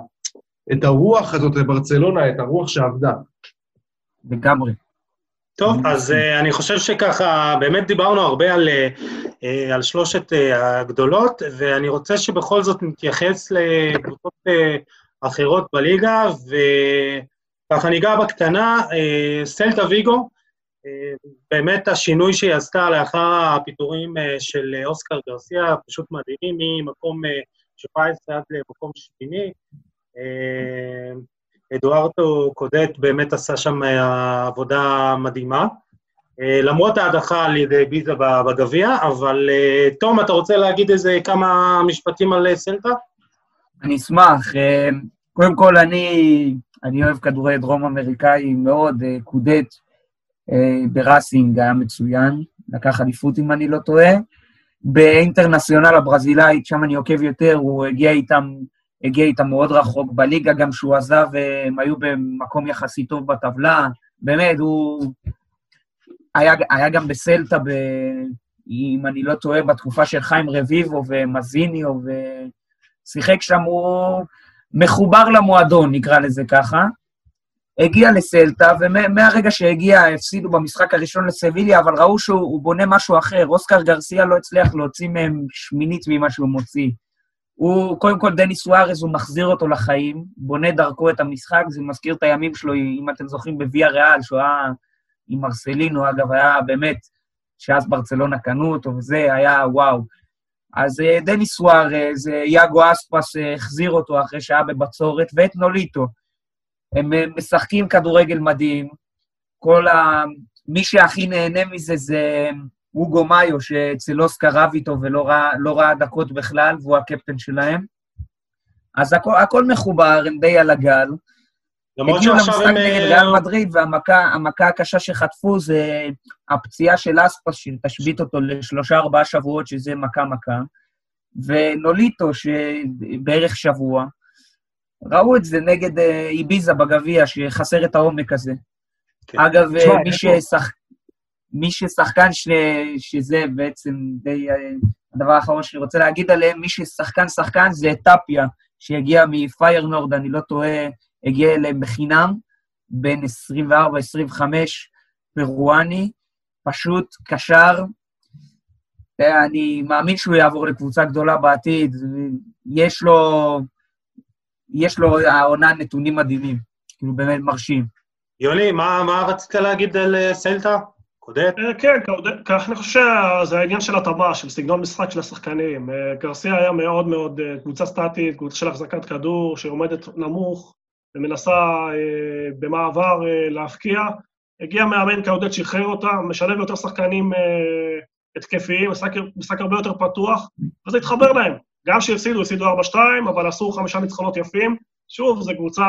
את הרוח הזאת לברצלונה, את הרוח שעבדה. לגמרי. טוב, אז uh, אני חושב שככה, באמת דיברנו הרבה על, uh, על שלושת uh, הגדולות, ואני רוצה שבכל זאת נתייחס לקבוצות uh, אחרות בליגה, וככה ניגע בקטנה, uh, סלטה ויגו, uh, באמת השינוי שהיא עשתה לאחר הפיטורים uh, של אוסקר גרסיה, פשוט מדהימים, ממקום uh, 17 עד למקום שמיני. אדוארטו קודט באמת עשה שם אה, עבודה מדהימה. אה, למרות ההדחה על ידי ביזה בגביע, אבל אה, תום, אתה רוצה להגיד איזה כמה משפטים על סלטה? אני אשמח. קודם כל, אני, אני אוהב כדורי דרום אמריקאי מאוד, קודט בראסינג היה מצוין, לקח אליפות אם אני לא טועה. באינטרנציונל הברזילאית, שם אני עוקב יותר, הוא הגיע איתם הגיע איתם מאוד רחוק בליגה, גם כשהוא עזב, הם היו במקום יחסית טוב בטבלה. באמת, הוא... היה, היה גם בסלטה, ב... אם אני לא טועה, בתקופה של חיים רביבו ומזיניו, ושיחק שם, הוא מחובר למועדון, נקרא לזה ככה. הגיע לסלטה, ומהרגע שהגיע, הפסידו במשחק הראשון לסביליה, אבל ראו שהוא בונה משהו אחר. אוסקר גרסיה לא הצליח להוציא מהם שמינית ממה שהוא מוציא. הוא, קודם כל, דני סוארז, הוא מחזיר אותו לחיים, בונה דרכו את המשחק, זה מזכיר את הימים שלו, אם אתם זוכרים, בוויה ריאל, שהוא היה עם מרסלינו, אגב, היה באמת, שאז ברצלונה קנו אותו, וזה היה וואו. אז אה, דני סוארז, אה, יאגו אספס אה, החזיר אותו אחרי שהיה בבצורת, ואת נוליטו. הם משחקים כדורגל מדהים. כל ה... מי שהכי נהנה מזה זה אוגו מאיו, שאצל אוסקר רב איתו ולא ראה, לא ראה דקות בכלל, והוא הקפטן שלהם. אז הכל, הכל מחובר, הם די על הגל. למרות שעכשיו הם... הגיעו למשחק נגד ריאל אה, מדריד, והמכה הקשה שחטפו זה הפציעה של אספס, שתשבית אותו לשלושה-ארבעה שבועות, שזה מכה-מכה, ונוליטו, שבערך שבוע. ראו את זה נגד אה, איביזה בגביע, שחסר את העומק הזה. כן. אגב, מי ששחק... מי ששחקן, ש... שזה בעצם די אה, הדבר האחרון שאני רוצה להגיד עליהם, מי ששחקן שחקן זה טפיה, שהגיע מפיירנורד, אני לא טועה, הגיע אליהם בחינם, בין 24-25, פרואני, פשוט קשר. אני מאמין שהוא יעבור לקבוצה גדולה בעתיד. יש לו, יש לו העונה נתונים מדהימים, כאילו באמת מרשים. יוני, מה, מה רצית להגיד על אה, סלטה? קודט? אה, כן, אני חושב שזה העניין של התאמה, של סגנון משחק של השחקנים. אה, גרסיה היה מאוד מאוד קבוצה סטטית, קבוצה של החזקת כדור, שעומדת נמוך ומנסה במעבר להפקיע. הגיע מאמן כעודד, שחרר אותה, משלב יותר שחקנים התקפיים, משחק, הרבה יותר פתוח, וזה התחבר להם. גם שהפסידו, הפסידו 4-2, אבל עשו חמישה ניצחונות יפים. שוב, זו קבוצה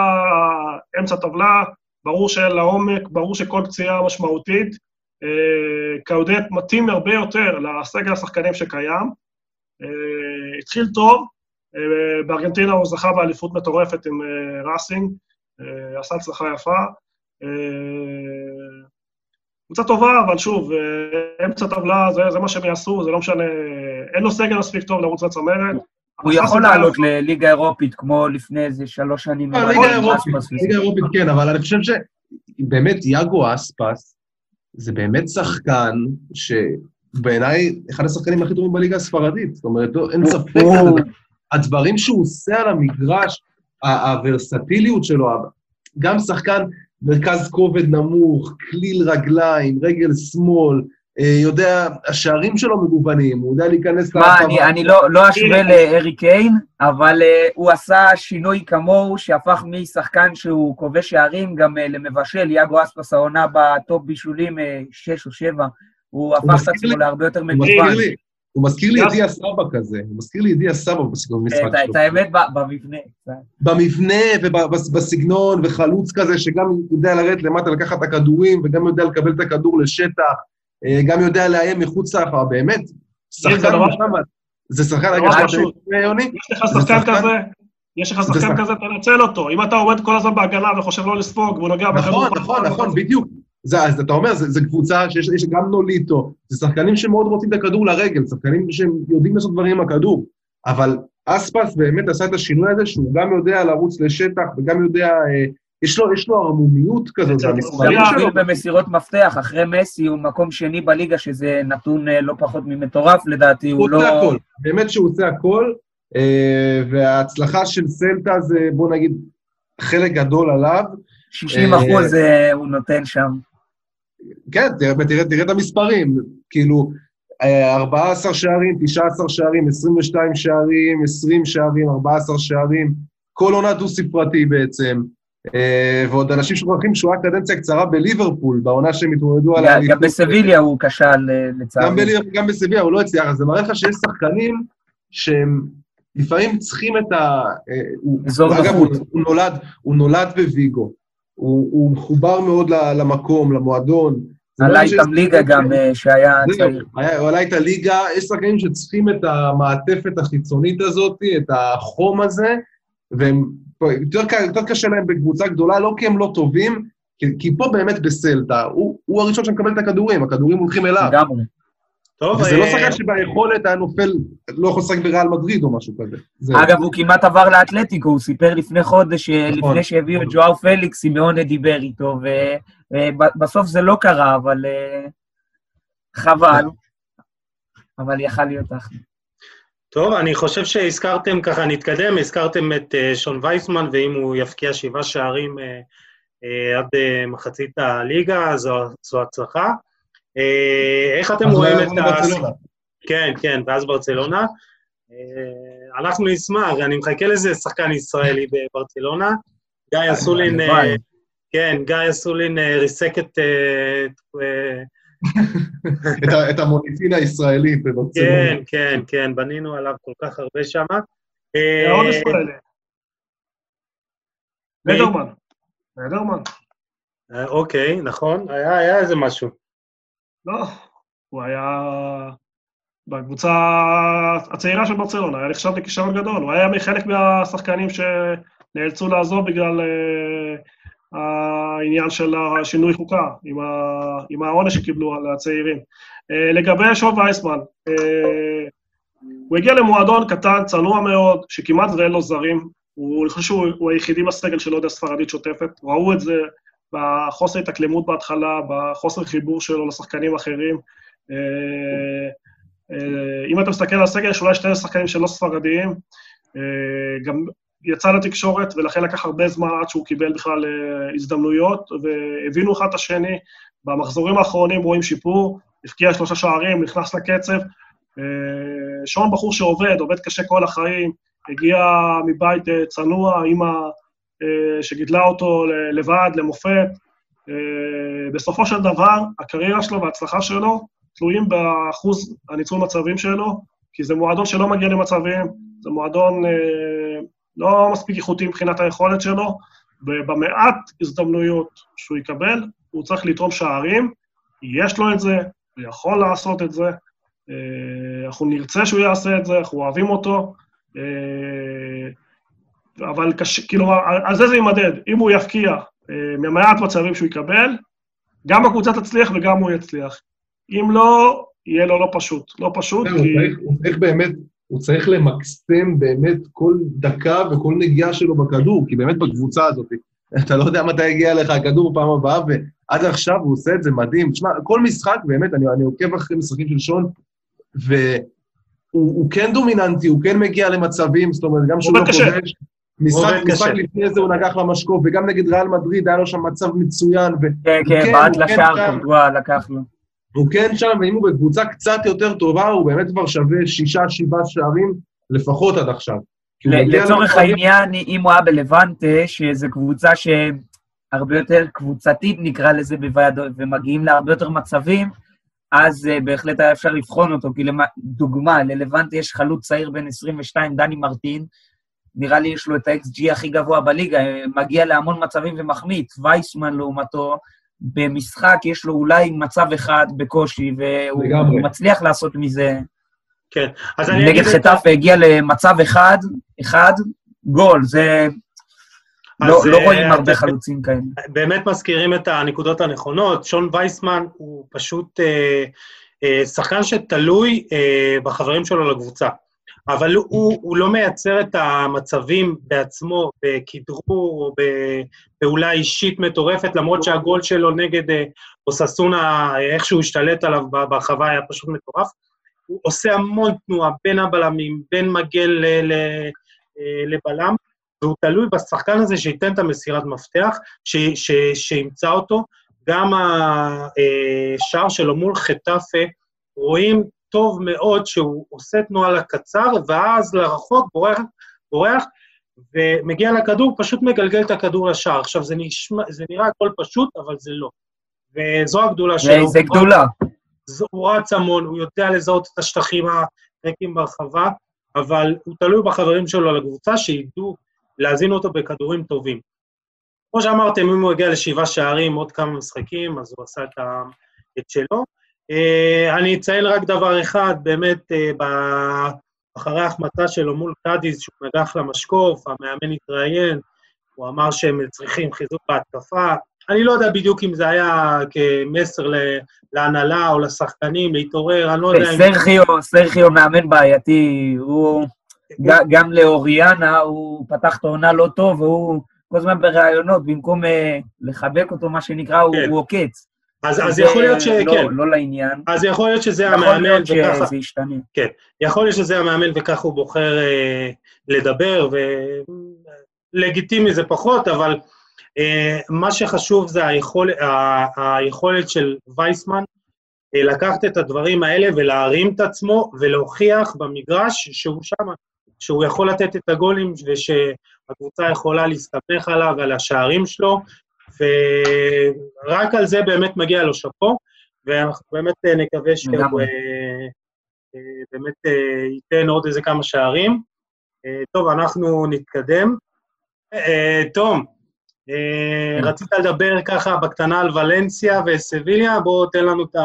אמצע טבלה, ברור שאין לה עומק, ברור שכל פציעה משמעותית. אה, קאודט מתאים הרבה יותר לסגל השחקנים שקיים. אה, התחיל טוב, אה, בארגנטינה הוא זכה באליפות מטורפת עם ראסינג, עשה הצלחה יפה. קבוצה טובה, אבל שוב, אמצע טבלה, זה, זה מה שהם יעשו, זה לא משנה, אין לו סגל מספיק טוב לרוץ לצמרת. הוא יכול לעלות לליגה אירופית, כמו לפני איזה שלוש שנים. ליגה אירופית כן, אבל אני חושב שבאמת יאגו אספס, זה באמת שחקן שבעיניי אחד השחקנים הכי טובים בליגה הספרדית. זאת אומרת, אין ספק, הדברים שהוא עושה על המגרש, הוורסטיליות שלו, גם שחקן מרכז כובד נמוך, כליל רגליים, רגל שמאל, אה, יודע, השערים שלו מגוונים, הוא יודע להיכנס... מה, אני, אני לא, לא אשווה לארי קיין, אבל uh, הוא עשה שינוי כמוהו, שהפך משחקן שהוא כובש שערים גם uh, למבשל, יאגו אספס העונה בטופ בישולים uh, שש או שבע, הוא הפך את עצמו להרבה יותר מגוון. הוא מזכיר לי ידיע סבא כזה, הוא מזכיר לי ידיע סבא בסגנון משחק שלו. את האמת, במבנה. במבנה ובסגנון, וחלוץ כזה, שגם יודע לרדת למטה לקחת את הכדורים, וגם יודע לקבל את הכדור לשטח. אה, גם יודע לאיים מחוץ להרחבה, באמת, שחקן זה שחקן, רגע, יוני? יש לך שחקן כזה, יש לך שחקן כזה, תנצל אותו. אם אתה עומד כל הזמן בהגנה וחושב לא לספוג, והוא נוגע בכדור... נכון, נכון, נכון, בדיוק. זה, אז אתה אומר, זו קבוצה שיש גם נוליטו, זה שחקנים שמאוד רוצים את הכדור לרגל, שחקנים שהם יודעים לעשות דברים עם הכדור, אבל אספס באמת עשה את השינוי הזה, שהוא גם יודע לרוץ לשטח וגם יודע, אה, יש לו, יש לו ערמומיות כזאת, המספרים שלו. במסירות מפתח, אחרי מסי הוא מקום שני בליגה, שזה נתון אה, לא פחות ממטורף לדעתי, הוא, הוא לא... הוא עושה הכל, באמת שהוא עושה הכל, אה, וההצלחה של סלטה זה, בוא נגיד, חלק גדול עליו. 60 אחוז הוא נותן שם. כן, תראה, תראה, תראה את המספרים, כאילו, 14 שערים, 19 שערים, 22 שערים, 20 שערים, 14 שערים, כל עונה דו-ספרתי בעצם. אה, ועוד אנשים שוכחים שהוא היה קדנציה קצרה בליברפול, בעונה שהם התמודדו על האליפות. גם בסביליה הוא כשל, אה, לצערי. גם בסביליה הוא לא הצליח, אז זה מראה לך שיש שחקנים שהם לפעמים צריכים את ה... אזור נולד, הוא נולד בוויגו, הוא, הוא מחובר מאוד למקום, למועדון. עלה איתם ליגה גם, אה, שהיה צעיר. הוא עלה איתה ליגה, יש שחקנים שצריכים את המעטפת החיצונית הזאת, את החום הזה, והם, יותר, יותר קשה להם בקבוצה גדולה, לא כי הם לא טובים, כי, כי פה באמת בסלטה, הוא, הוא הראשון שמקבל את הכדורים, הכדורים הולכים אליו. לגמרי. טוב, זה לא אה, שחקן שביכולת היה נופל, לא יכול לשחק בריאל מדריד או משהו כזה. אגב, הוא כמעט עבר לאתלטיקו, הוא סיפר לפני חודש, נכון. לפני שהביאו את ג'ואר פליקס, סימאונה דיבר איתו, ובסוף זה לא קרה, אבל אה, חבל. אבל יכל להיות אחלה. טוב, אני חושב שהזכרתם, ככה נתקדם, הזכרתם את שון וייסמן, ואם הוא יפקיע שבעה שערים עד מחצית הליגה, זו, זו הצלחה. אה, איך אתם רואים את ה... כן, כן, ואז ברצלונה. אה, אנחנו נשמח, אני מחכה לזה שחקן ישראלי בברצלונה. גיא אסולין, אה, כן, גיא אסולין ריסק את... [laughs] את המוניטין הישראלי בברצלונה. כן, כן, כן, בנינו עליו כל כך הרבה שם. מאוד ישראלי. לדרמן. לדרמן. אוקיי, נכון, היה איזה משהו. לא, הוא היה בקבוצה הצעירה של ברצלונה, היה נחשב לכישרון גדול, הוא היה מחלק מהשחקנים שנאלצו לעזוב בגלל uh, העניין של השינוי חוקה, עם, ה, עם העונש שקיבלו על הצעירים. Uh, לגבי שוב וייסמן, uh, הוא הגיע למועדון קטן, צנוע מאוד, שכמעט ואין לו זרים, הוא, אני חושב שהוא היחידי בסגל של עוד הספרדית שוטפת, ראו את זה בחוסר התאקלמות בהתחלה, בחוסר חיבור שלו לשחקנים אחרים. אה, אה, אם אתה מסתכל על הסגל, יש אולי שני שחקנים שלא ספרדיים, אה, גם יצא לתקשורת, ולכן לקח הרבה זמן עד שהוא קיבל בכלל הזדמנויות, והבינו אחד את השני. במחזורים האחרונים רואים שיפור, הבקיע שלושה שערים, נכנס לקצב. שון בחור שעובד, עובד קשה כל החיים, הגיע מבית צנוע, אימא שגידלה אותו לבד, למופת. אה, בסופו של דבר, הקריירה שלו וההצלחה שלו תלויים באחוז הניצול מצבים שלו, כי זה מועדון שלא מגיע למצבים, זה מועדון אה, לא מספיק איכותי מבחינת היכולת שלו, ובמעט הזדמנויות שהוא יקבל, הוא צריך לתרום שערים, יש לו את זה, הוא יכול לעשות את זה, אנחנו נרצה שהוא יעשה את זה, אנחנו אוהבים אותו, אבל קשה, כאילו, על זה זה יימדד. אם הוא יפקיע אה, ממעט מצבים שהוא יקבל, גם הקבוצה תצליח וגם הוא יצליח. אם לא, יהיה לו לא פשוט. לא פשוט, כי... הוא צריך, הוא צריך באמת, הוא צריך למקסם באמת כל דקה וכל נגיעה שלו בכדור, כי באמת בקבוצה הזאת, אתה לא יודע מתי יגיע לך הכדור בפעם הבאה, ועד עכשיו הוא עושה את זה מדהים. תשמע, כל משחק, באמת, אני, אני עוקב אחרי משחקים של שון, והוא כן דומיננטי, הוא כן מגיע למצבים, זאת אומרת, גם שהוא לא כובש, משחק, משחק לפני זה הוא נגח למשקוף, וגם נגד ריאל מדריד היה לו שם מצב מצוין. ו... כן, כן, בעט לשער, קורטואה לקח לו. הוא כן שם, ואם הוא בקבוצה קצת יותר טובה, הוא באמת כבר שווה שישה, שבעה שערים לפחות עד עכשיו. לצורך העניין, אם הוא היה בלבנטה, שזו קבוצה שהרבה יותר קבוצתית, נקרא לזה, בוועדות, ומגיעים להרבה יותר מצבים, אז uh, בהחלט היה אפשר לבחון אותו. כי דוגמה, ללבנטה יש חלוץ צעיר בן 22, דני מרטין, נראה לי יש לו את ה-XG הכי גבוה בליגה, מגיע להמון מצבים ומחמיץ. וייסמן לעומתו, במשחק יש לו אולי מצב אחד בקושי, והוא לגמרי. מצליח לעשות מזה... כן, אז אני נגד חטף הגיע למצב אחד, אחד, גול, זה... לא, לא רואים הרבה חלוצים כאלה. באמת מזכירים את הנקודות הנכונות. שון וייסמן הוא פשוט אה, אה, שחקן שתלוי אה, בחברים שלו לקבוצה. אבל הוא, הוא לא מייצר את המצבים בעצמו בכדרור או בפעולה אישית מטורפת, למרות שהגול שלו נגד אה, אוססונה, איך שהוא השתלט עליו ברחבה היה פשוט מטורף. הוא עושה המון תנועה בין הבלמים, בין מגן אה, לבלם, והוא תלוי בשחקן הזה שייתן את המסירת מפתח, שימצא אותו. גם השער שלו מול חטאפה, רואים טוב מאוד שהוא עושה תנועה לקצר, ואז לרחוק בורח, בורח ומגיע לכדור, פשוט מגלגל את הכדור לשער. עכשיו, זה, נשמע, זה נראה הכל פשוט, אבל זה לא. וזו הגדולה שלו. זה גדולה. הוא רץ המון, הוא יודע לזהות את השטחים הריקים ברחבה, אבל הוא תלוי בחברים שלו לקבוצה, שידעו להזין אותו בכדורים טובים. כמו שאמרתם, אם הוא הגיע לשבעה שערים, עוד כמה משחקים, אז הוא עשה את, ה... את שלו. אה, אני אציין רק דבר אחד, באמת, אה, אחרי ההחמצה שלו מול קאדיז, שהוא נגח למשקוף, המאמן התראיין, הוא אמר שהם צריכים חיזוק בהתקפה. אני לא יודע בדיוק אם זה היה כמסר להנהלה או לשחקנים להתעורר, אני לא יודע אם... סרחיו, סרחיו מאמן בעייתי, הוא... גם לאוריאנה, הוא פתח את העונה לא טוב, והוא כל הזמן בראיונות, במקום אה, לחבק אותו, מה שנקרא, הוא כן. עוקץ. אז, אז יכול להיות שכן. לא, לא לעניין. אז יכול להיות שזה המאמן וככה... יכול להיות שזה ישתנה. כן, יכול להיות שזה המאמן וככה הוא בוחר אה, לדבר, ולגיטימי זה פחות, אבל אה, מה שחשוב זה היכול, ה, היכולת של וייסמן אה, לקחת את הדברים האלה ולהרים את עצמו ולהוכיח במגרש שהוא שם, שהוא יכול לתת את הגולים ושהקבוצה יכולה להסתמך עליו ועל השערים שלו, ורק על זה באמת מגיע לו שאפו, ואנחנו באמת אה, נקווה שהוא אה, אה, באמת ייתן עוד איזה כמה שערים. טוב, אנחנו נתקדם. תום, כן. רצית לדבר ככה בקטנה על ולנסיה וסביליה, בוא תן לנו את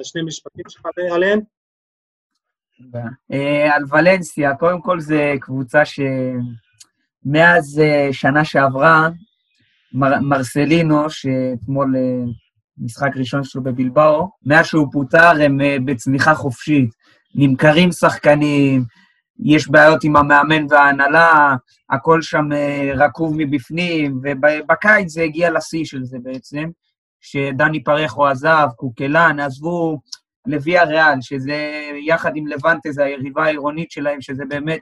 השני משפטים שלך עליהם. על ולנסיה, קודם כל זו קבוצה שמאז שנה שעברה, מר, מרסלינו, שאתמול אה, משחק ראשון שלו בבלבאו, מאז שהוא פוטר הם אה, בצמיחה חופשית. נמכרים שחקנים, יש בעיות עם המאמן וההנהלה, הכל שם אה, רקוב מבפנים, ובקיץ זה הגיע לשיא של זה בעצם, שדני פרחו עזב, קוקלן, עזבו לוויה ריאל, שזה יחד עם לבנטה, זה היריבה העירונית שלהם, שזה באמת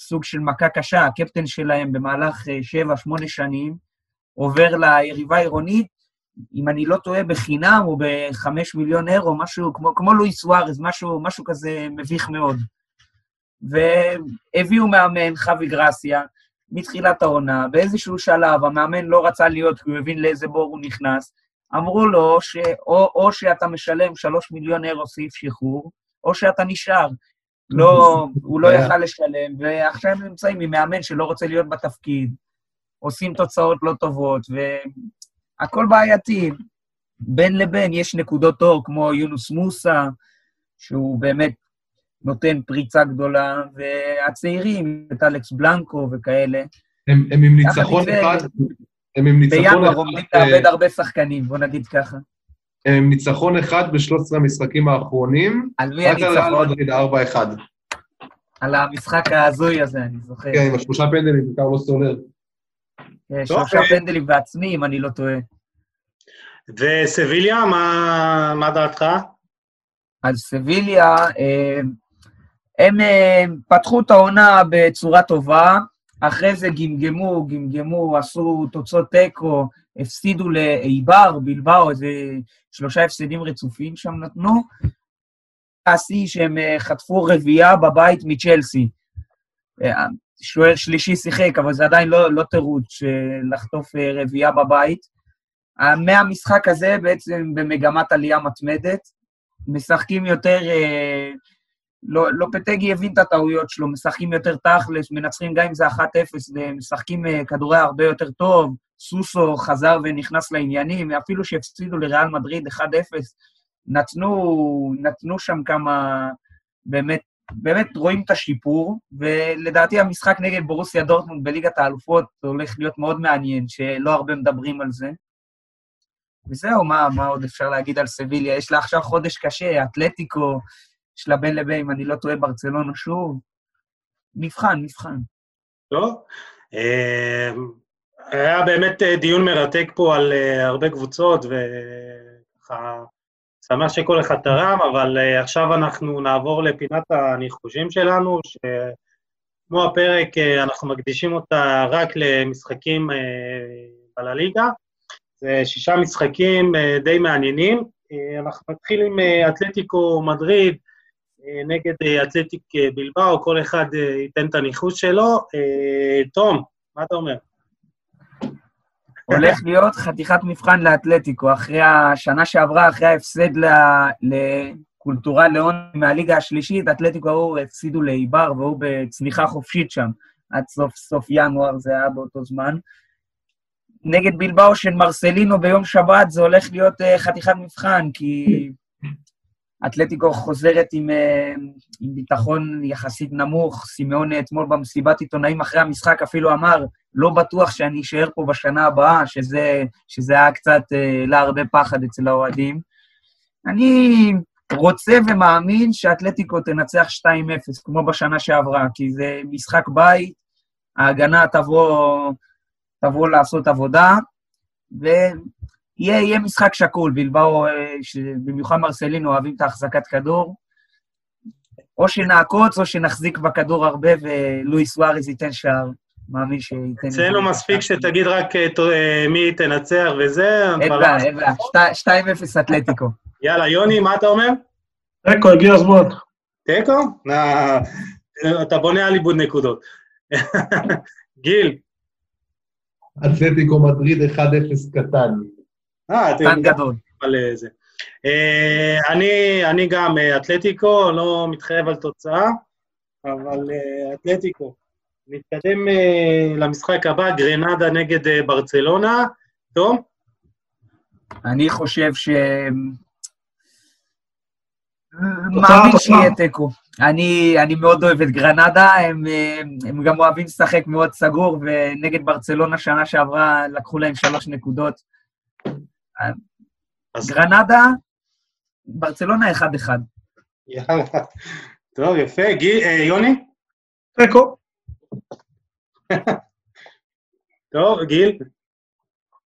סוג של מכה קשה, הקפטן שלהם במהלך 7-8 שנים, עובר ליריבה העירונית, אם אני לא טועה, בחינם או בחמש מיליון אירו, משהו כמו, כמו לואי סוארז, משהו, משהו כזה מביך מאוד. והביאו מאמן, חווי גרסיה, מתחילת העונה, באיזשהו שלב המאמן לא רצה להיות, כי הוא הבין לאיזה בור הוא נכנס. אמרו לו שאו או שאתה משלם שלוש מיליון אירו סעיף שחרור, או שאתה נשאר. לא, הוא לא [laughs] יכל לשלם, ועכשיו הם נמצאים עם מאמן שלא רוצה להיות בתפקיד. עושים תוצאות לא טובות, והכל בעייתי. בין לבין יש נקודות אור כמו יונוס מוסא, שהוא באמת נותן פריצה גדולה, והצעירים, את אלכס בלנקו וכאלה. הם, הם עם ניצחון אחד, הם עם ניצחון אחד... בינואר עומדים לאבד הרבה שחקנים, בוא נגיד ככה. הם עם ניצחון אחד ב-13 המשחקים האחרונים. על מי הניצחון? רק על 4-1. על המשחק ההזוי הזה, אני זוכר. כן, עם השלושה פנדלים, בעיקר לא סולר. אה, שלושה פנדלים בעצמי, אם אני לא טועה. וסביליה, מה, מה דעתך? אז סביליה, אה, הם אה, פתחו את העונה בצורה טובה, אחרי זה גמגמו, גמגמו, עשו תוצאות תיקו, הפסידו לאיבר, בלבאו, איזה שלושה הפסדים רצופים שם נתנו. השיא שהם חטפו רביעייה בבית מצ'לסי. שוער שלישי שיחק, אבל זה עדיין לא, לא תירוץ לחטוף אה, רביעייה בבית. מהמשחק הזה בעצם במגמת עלייה מתמדת. משחקים יותר, אה, לא, לא פטגי הבין את הטעויות שלו, משחקים יותר תכלס, מנצחים גם אם זה 1-0, משחקים אה, כדורי הרבה יותר טוב, סוסו חזר ונכנס לעניינים, אפילו שהפסידו לריאל מדריד 1-0, נתנו, נתנו שם כמה, באמת, באמת רואים את השיפור, ולדעתי המשחק נגד בורוסיה דורטמונד בליגת האלופות הולך להיות מאוד מעניין, שלא הרבה מדברים על זה. וזהו, מה, מה עוד אפשר להגיד על סביליה? יש לה עכשיו חודש קשה, אתלטיקו, יש לה בין לבין, אם אני לא טועה, ברצלונה שוב. מבחן, מבחן. טוב. אה, היה באמת אה, דיון מרתק פה על אה, הרבה קבוצות, וככה שמח שכל אחד תרם, אבל עכשיו אנחנו נעבור לפינת הניחושים שלנו, שכמו הפרק, אנחנו מקדישים אותה רק למשחקים על הליגה. זה שישה משחקים די מעניינים. אנחנו נתחיל עם אתלטיקו מדריד, אה, נגד אה, אתלטיק אה, בלבאו, כל אחד ייתן את הניחוש שלו. תום, מה אתה אומר? הולך להיות חתיכת מבחן לאתלטיקו. אחרי השנה שעברה, אחרי ההפסד לקולטורה ליאון מהליגה השלישית, אתלטיקו ההוא הפסידו לאיבר והוא בצניחה חופשית שם. עד סוף סוף ינואר זה היה באותו זמן. נגד בלבאו של מרסלינו ביום שבת זה הולך להיות חתיכת מבחן, כי אתלטיקו חוזרת עם, אה, עם ביטחון יחסית נמוך. סימאון אתמול במסיבת עיתונאים אחרי המשחק אפילו אמר, לא בטוח שאני אשאר פה בשנה הבאה, שזה, שזה היה קצת אה, להרבה פחד אצל האוהדים. אני רוצה ומאמין שאתלטיקו תנצח 2-0, כמו בשנה שעברה, כי זה משחק בית, ההגנה תבוא, תבוא לעשות עבודה, ו... יהיה, יהיה משחק שקול, בלבאו, אה, במיוחד מרסלינו אוהבים את ההחזקת כדור. או שנעקוץ או שנחזיק בכדור הרבה ולואיס וואריז ייתן שער. מאמין שייתן... אצלנו מספיק שתגיד רק אה, אה, מי תנצח וזה. אין בעיה, אין בעיה. 2-0 אתלטיקו. יאללה, יוני, מה אתה אומר? תיקו, הגיע הזמן. תיקו? אתה בונה על איבוד נקודות. [laughs] גיל. אתלטיקו מדריד 1-0 קטן. אה, אתם גדול. על זה. אה, אני, אני גם אה, אתלטיקו, לא מתחייב על תוצאה, אבל אה, אתלטיקו. נתקדם למשחק הבא, גרנדה נגד ברצלונה. תום? אני חושב ש... מאמין שיהיה תיקו. אני, אני מאוד אוהב את גרנדה, הם, הם גם אוהבים לשחק מאוד סגור, ונגד ברצלונה שנה שעברה לקחו להם שלוש נקודות. אז גרנדה, ברצלונה 1-1. טוב, יפה. אה, יוני? תיקו. טוב, גיל?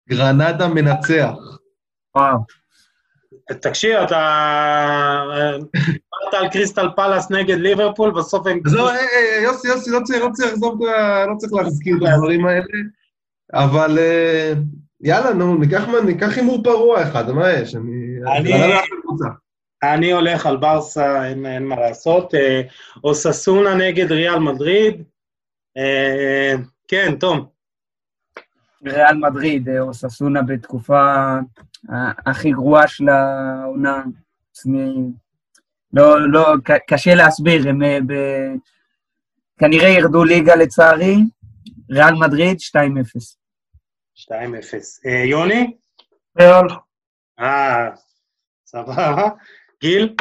גרנדה מנצח. וואו. תקשיב, אתה... דיברת על קריסטל פלאס נגד ליברפול, בסוף הם... לא, יוסי, יוסי, לא צריך, לא צריך, לא צריך להזכיר את הדברים האלה, אבל יאללה, נו, ניקח, ניקח הימור פרוע אחד, מה יש? אני... אני, אני הולך על ברסה, אין, אין מה לעשות. אה, אוססונה נגד ריאל מדריד. אה, כן, תום. ריאל מדריד, אה, אוססונה בתקופה הכי גרועה של העונה. לא, לא, קשה להסביר, הם ב... כנראה ירדו ליגה לצערי. ריאל מדריד, 2-0. 2-0. אה, יוני? ריאל. אה, סבבה. גיל?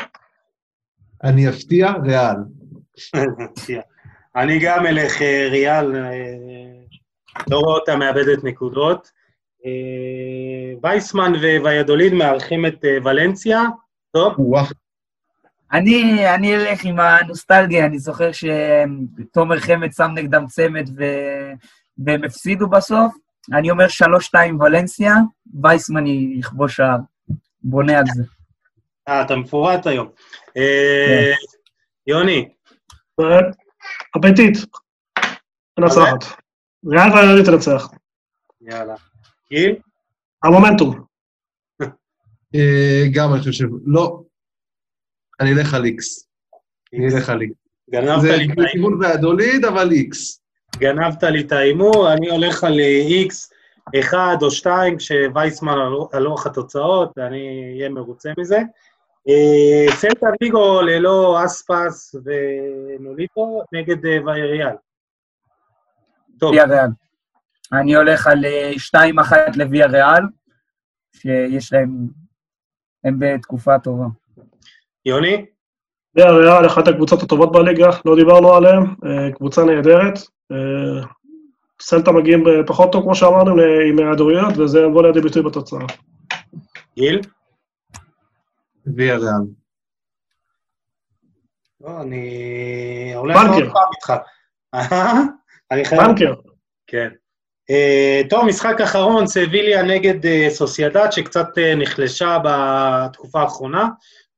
אני אפתיע, ריאל. אני גם אלך אה, ריאל, אה, לא רואה אותה מאבדת נקודות. וייסמן וויאדוליד מארחים את ולנסיה. טוב? אני, אני אלך עם הנוסטלגיה, אני זוכר שתומר חמד שם נגדם צמד ו... והם הפסידו בסוף, אני אומר שלוש שתיים ולנסיה, וייסמן יכבוש שער. בונה על זה. אה, אתה מפורט היום. אה, כן. יוני. אפטית. מנצחת. ריאל ואלוהית תנצח. יאללה. גיל? המומנטום. [laughs] אה, גם אני חושב, לא. אני אלך על איקס. אני אלך על איקס. גנבת לי זה בכיוון והדוליד, אבל איקס. גנבת לי את ההימור, אני הולך על איקס, אחד או שתיים, כשווייסמן על לוח התוצאות, אני אהיה מרוצה מזה. אה, סלטה ויגו ללא אספס ונוליטו נגד אה, וייריאל. טוב. וייריאל. אני הולך על 2-1 לוויה ריאל, שיש להם, הם בתקופה טובה. יוני? ויה ריאל, אחת הקבוצות הטובות בליגה, לא דיברנו עליהן, קבוצה נהדרת. סלטה מגיעים פחות טוב, כמו שאמרנו, עם היעדרויות, וזה יבוא לידי ביטוי בתוצאה. גיל? ויה ריאל. לא, אני... בנקר. בנקר. כן. Uh, טוב, משחק אחרון, סביליה נגד סוסיידד, שקצת נחלשה בתקופה האחרונה.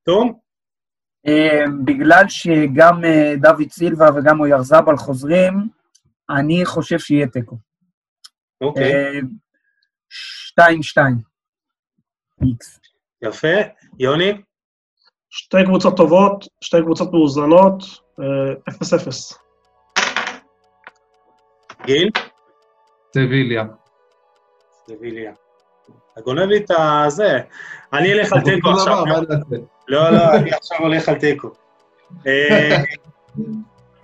תום? Uh, בגלל שגם uh, דוד סילבה וגם אוירזבל חוזרים, אני חושב שיהיה תיקו. אוקיי. Uh, שתיים, שתיים. איקס. יפה. יוני? שתי קבוצות טובות, שתי קבוצות מאוזנות, אפס אפס. גיל? סביליה. סביליה. אתה גונב לי את הזה. אני אלך על תיקו עכשיו. לא, לא, אני עכשיו הולך על תיקו.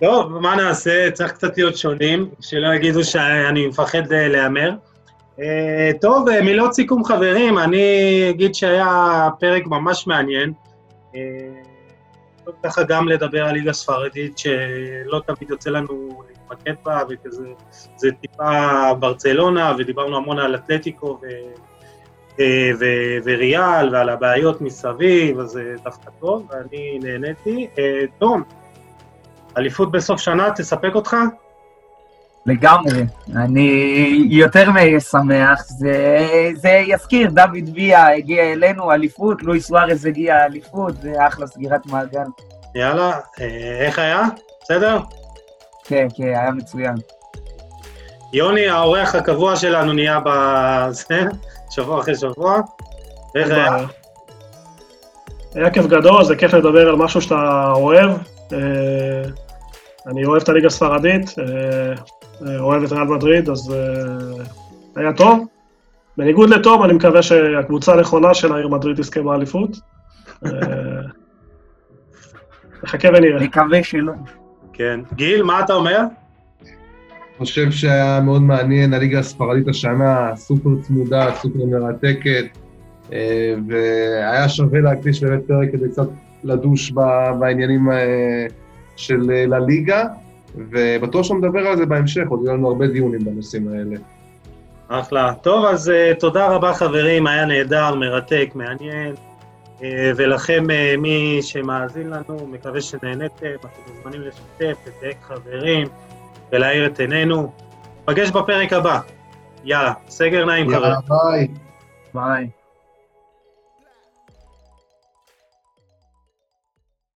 טוב, מה נעשה? צריך קצת להיות שונים, שלא יגידו שאני מפחד להמר. טוב, מילות סיכום חברים, אני אגיד שהיה פרק ממש מעניין. ככה גם לדבר על ליגה ספרדית, שלא תמיד יוצא לנו להתמקד בה, וכזה, זה טיפה ברצלונה, ודיברנו המון על אתלטיקו ו, וריאל, ועל הבעיות מסביב, אז זה דווקא טוב, ואני נהניתי. תום, אליפות בסוף שנה, תספק אותך? לגמרי. אני יותר משמח. זה, זה יזכיר, דוד ויה הגיע אלינו, אליפות, לואיס סוארז הגיע אליפות, זה אחלה סגירת מעגל. יאללה, איך היה? בסדר? כן, כן, היה מצוין. יוני, האורח הקבוע שלנו נהיה בזה, שבוע אחרי שבוע. איך היה? היה כיף גדול, זה כיף לדבר על משהו שאתה אוהב. אני אוהב את הליגה הספרדית, אוהב את ריאל מדריד, אז היה טוב. בניגוד לתום, אני מקווה שהקבוצה הנכונה של העיר מדריד תזכה באליפות. נחכה ונראה. נקווה שלא. כן. גיל, מה אתה אומר? חושב שהיה מאוד מעניין, הליגה הספרדית השנה, סופר צמודה, סופר מרתקת, והיה שווה להקדיש באמת פרק כדי קצת לדוש בעניינים של לליגה, ובטוח שנדבר על זה בהמשך, עוד יהיו לנו הרבה דיונים בנושאים האלה. אחלה. טוב, אז תודה רבה חברים, היה נהדר, מרתק, מעניין, ולכם, מי שמאזין לנו, מקווה שנהניתם, אתם מוזמנים לשתף, לדייק חברים, ולהאיר את עינינו. נפגש בפרק הבא. יאללה, סגר נעים חברים. יאללה, ביי. ביי.